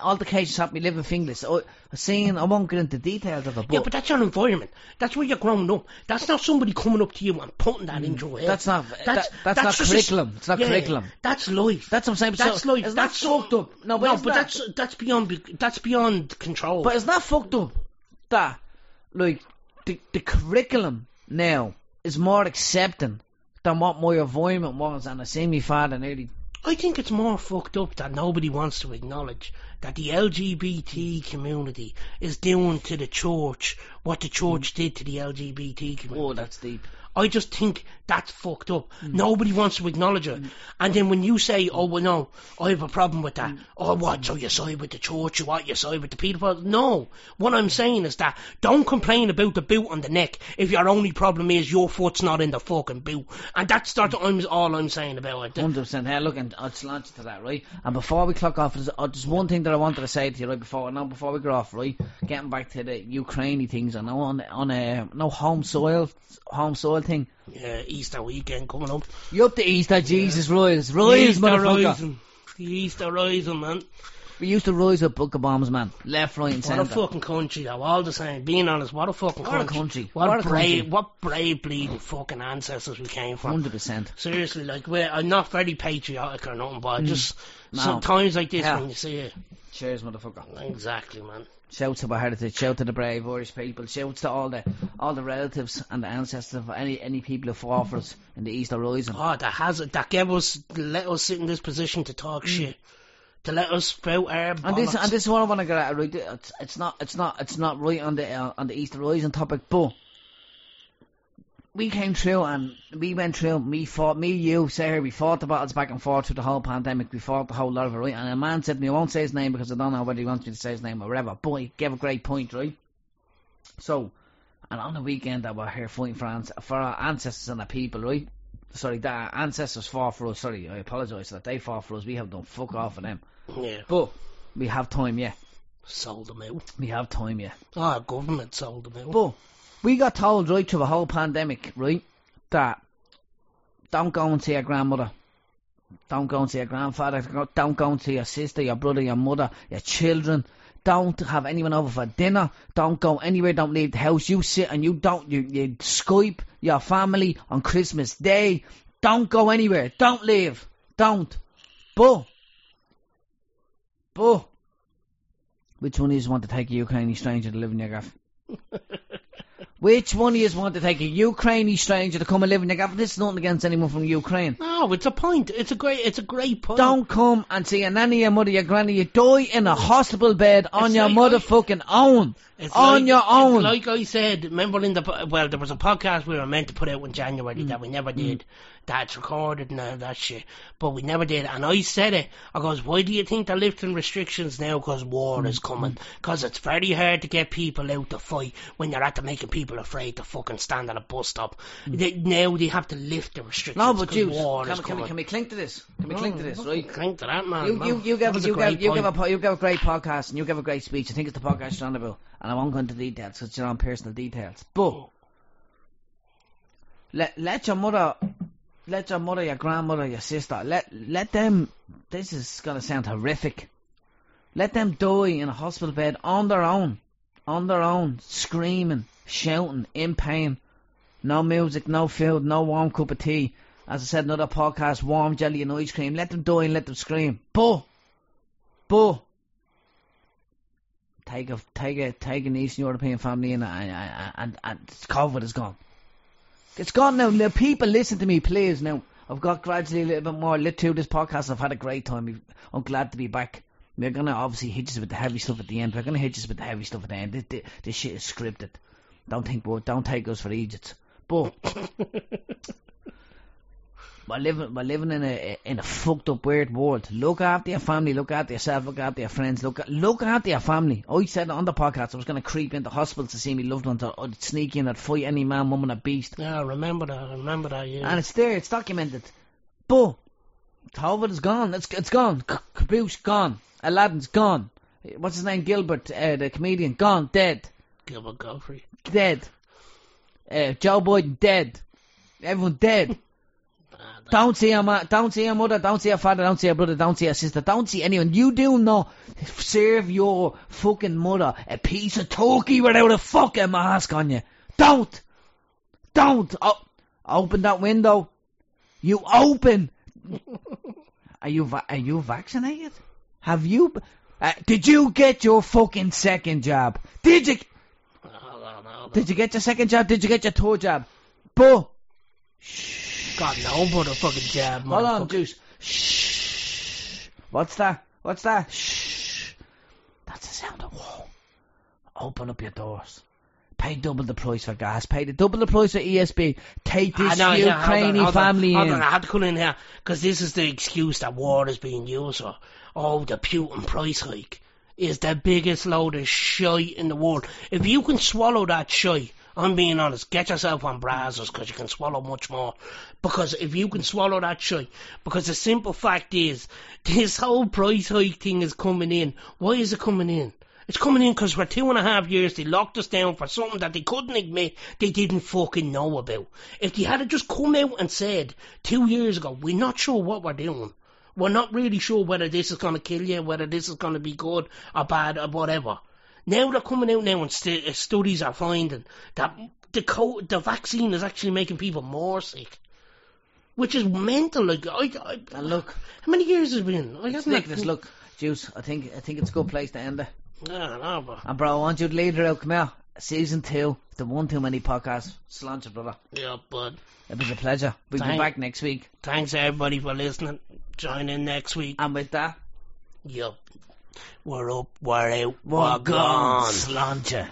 altercations happened, me living Finglas. I, I seen. I won't get into details of it, but, Yeah, but that's your environment. That's where you're growing up. That's not somebody coming up to you and putting that into your head. Mm. that's not. that, that's, not just a- curriculum. it's not yeah, curriculum. That's life. That's what I'm saying. That's so, life. That's not fucked up. No, but, no, but not- that's that's beyond that's beyond control. But it's not fucked up that, like, the, the curriculum now is more accepting than what my environment was, and I see me father nearly. I think it's more fucked up that nobody wants to acknowledge that the LGBT community is doing to the church what the church did to the LGBT community. Oh, that's deep. I just think that's fucked up. Mm. Nobody wants to acknowledge it. Mm. And then when you say, oh, well, no, I have a problem with that. Mm. Oh, what? So you side with the church? You what? You side with the people? No. What I'm saying is that don't complain about the boot on the neck if your only problem is your foot's not in the fucking boot. And that's that's I'm, all I'm saying about it. Hundred percent. Hey, look, and I'll launch to that, right? And before we clock off, there's, uh, there's one thing that I wanted to say to you right before, now before we go off, right? Getting back to the Ukraine things, I know on on a no home soil, home soil thing. Yeah, Easter weekend coming up. You up to Easter, Jesus, rise, The rise, Easter motherfucker. rising. The Easter rising, man. We used to rise up bunker bombs, man, left, right, and What a fucking country, though. All the same, being honest, what a fucking What a country. country. What, What a brave, country. what brave bleeding fucking ancestors we came from. Hundred percent. Seriously, like we're I'm not very patriotic or nothing, but I mm. just No. sometimes like this Yeah. when you see it. Cheers, motherfucker. Exactly, man. Shouts to our heritage, shout to the brave Irish people, shouts to all the all the relatives and the ancestors of any any people who fought for us in the Easter Rising. Oh, that has. That gave us let us sit in this position to talk shit, to let us spout our Mm. And this and this is what I want to get at. Right, it's, it's not it's not it's not right on the uh, on the Easter Rising topic, but we came through and we went through. We fought, me, you, Sarah. We fought the battles back and forth through the whole pandemic. We fought the whole lot of it, right? And a man said to me, I won't say his name because I don't know whether he wants me to say his name or whatever. But he gave a great point, right? So, and on the weekend that we're here fighting for, ans- for our ancestors and our people, right? Sorry, that our ancestors fought for us. Sorry, I apologise that they fought for us. We have done fuck off for them. yeah, But we have time, yeah. sold them out. We have time, yeah. Oh, government sold them out. But we got told right through the whole pandemic, right, that don't go and see your grandmother. Don't go and see your grandfather. Don't go and see your sister, your brother, your mother, your children. Don't have anyone over for dinner. Don't go anywhere. Don't leave the house. You sit and you don't. You, you Skype your family on Christmas Day. Don't go anywhere. Don't leave. Don't. But, but, which one you want to take a Ukrainian stranger to live in your gaff? Which one of you is want to take a Ukrainian stranger to come and live in your gaff? This is nothing against anyone from Ukraine. no, it's a point. It's a great. It's a great point. Don't come and see your nanny, your mother, your granny. You die in a hospital bed on It's your like- motherfucking own. It's on like, your own. It's like I said, remember in the well, there was a podcast we were meant to put out in January Mm. that we never did. That's recorded and all that shit, but we never did. And I said it. I goes, why do you think they're lifting restrictions now? Because war is Mm. coming. Because it's very hard to get people out to fight when you're at the making people afraid to fucking stand at a bus stop. They, now they have to lift the restrictions. No, but you war can, is can, we, coming. can we clink to this? Can we clink to this, right? Clink to that man. You, man. you, you, gave, a you, great gave, you, gave point. a, you gave a great podcast and you gave a great speech. I think it's the podcast you're on about. And I won't go into details because you're on personal details. But let let your mother, let your mother, your grandmother, your sister, let let them. This is gonna sound horrific. Let them die in a hospital bed on their own, on their own, screaming, shouting, in pain. No music, no food, no warm cup of tea. As I said another podcast, warm jelly and ice cream. Let them die and let them scream. But, but, take a take a take an Eastern European family and and, and COVID is gone. It's gone now. Now people listen to me, please. Now I've got gradually a little bit more lit to this podcast. I've had a great time. I'm glad to be back. We're gonna obviously hit us with the heavy stuff at the end. We're gonna hit us with the heavy stuff at the end. This, this, this shit is scripted. Don't think, well, don't take us for idiots. But we're living we're living in a in a fucked up weird world. Look after your family, look after yourself, look after your friends, look look after your family. I said on the podcast I was gonna creep into hospital to see me loved ones. I'd sneak in, I'd fight any man, woman, or beast. Yeah, I remember that. I remember that. Yeah. And it's there, it's documented. But COVID is gone. It's it's gone. Caboose gone. Aladdin's gone. What's his name? Gilbert, uh, the comedian, gone, dead, Gilbert Gottfried. dead. Uh, Joe Biden dead. Everyone dead. Don't see your ma- don't see your mother, don't see your father, don't see your brother, don't see your sister, don't see anyone. You do not serve your fucking mother a piece of turkey without a fucking mask on you. Don't, don't. Oh, open that window. You open. Are you va- are you vaccinated? Have you? Uh, did you get your fucking second jab? Did you? Hold on, hold on. Did you get your second jab? Did you get your third jab? Boo. Got no motherfucking jab, Hold on, motherfucker. Juice. Shh. What's that? What's that? Shh. That's the sound of war. Open up your doors. Pay double the price for gas. Pay the double the price for ESB. Take Ah, this no, yeah, on, Ukrainian on, family hold in. on, I had to come in here because this is the excuse that war is being used for. Oh, the Putin price hike is the biggest load of shite in the world. If you can swallow that shite, I'm being honest, get yourself on brazzers because you can swallow much more. Because if you can swallow that shit, because the simple fact is, this whole price hike thing is coming in. Why is it coming in? It's coming in because for two and a half years they locked us down for something that they couldn't admit they didn't fucking know about. If they had just come out and said two years ago, we're not sure what we're doing. We're not really sure whether this is going to kill you, whether this is going to be good or bad or whatever. Now they're coming out now and st- uh, studies are finding that the co- the vaccine is actually making people more sick. Which is mental. Like, I, I, look, how many years has it been? I haven't Nicholas, look, Juice. I think I think it's a good place to end it. Yeah, no, but And bro, I want you to lead it out. Come here. Season two, the one too many podcast. Sláinte, brother. yeah, but It was a pleasure. We'll be back next week. thanks everybody for listening. Join in next week. And with that, Yup. We're up, we're out, we're we're gone. gone. Sláinte.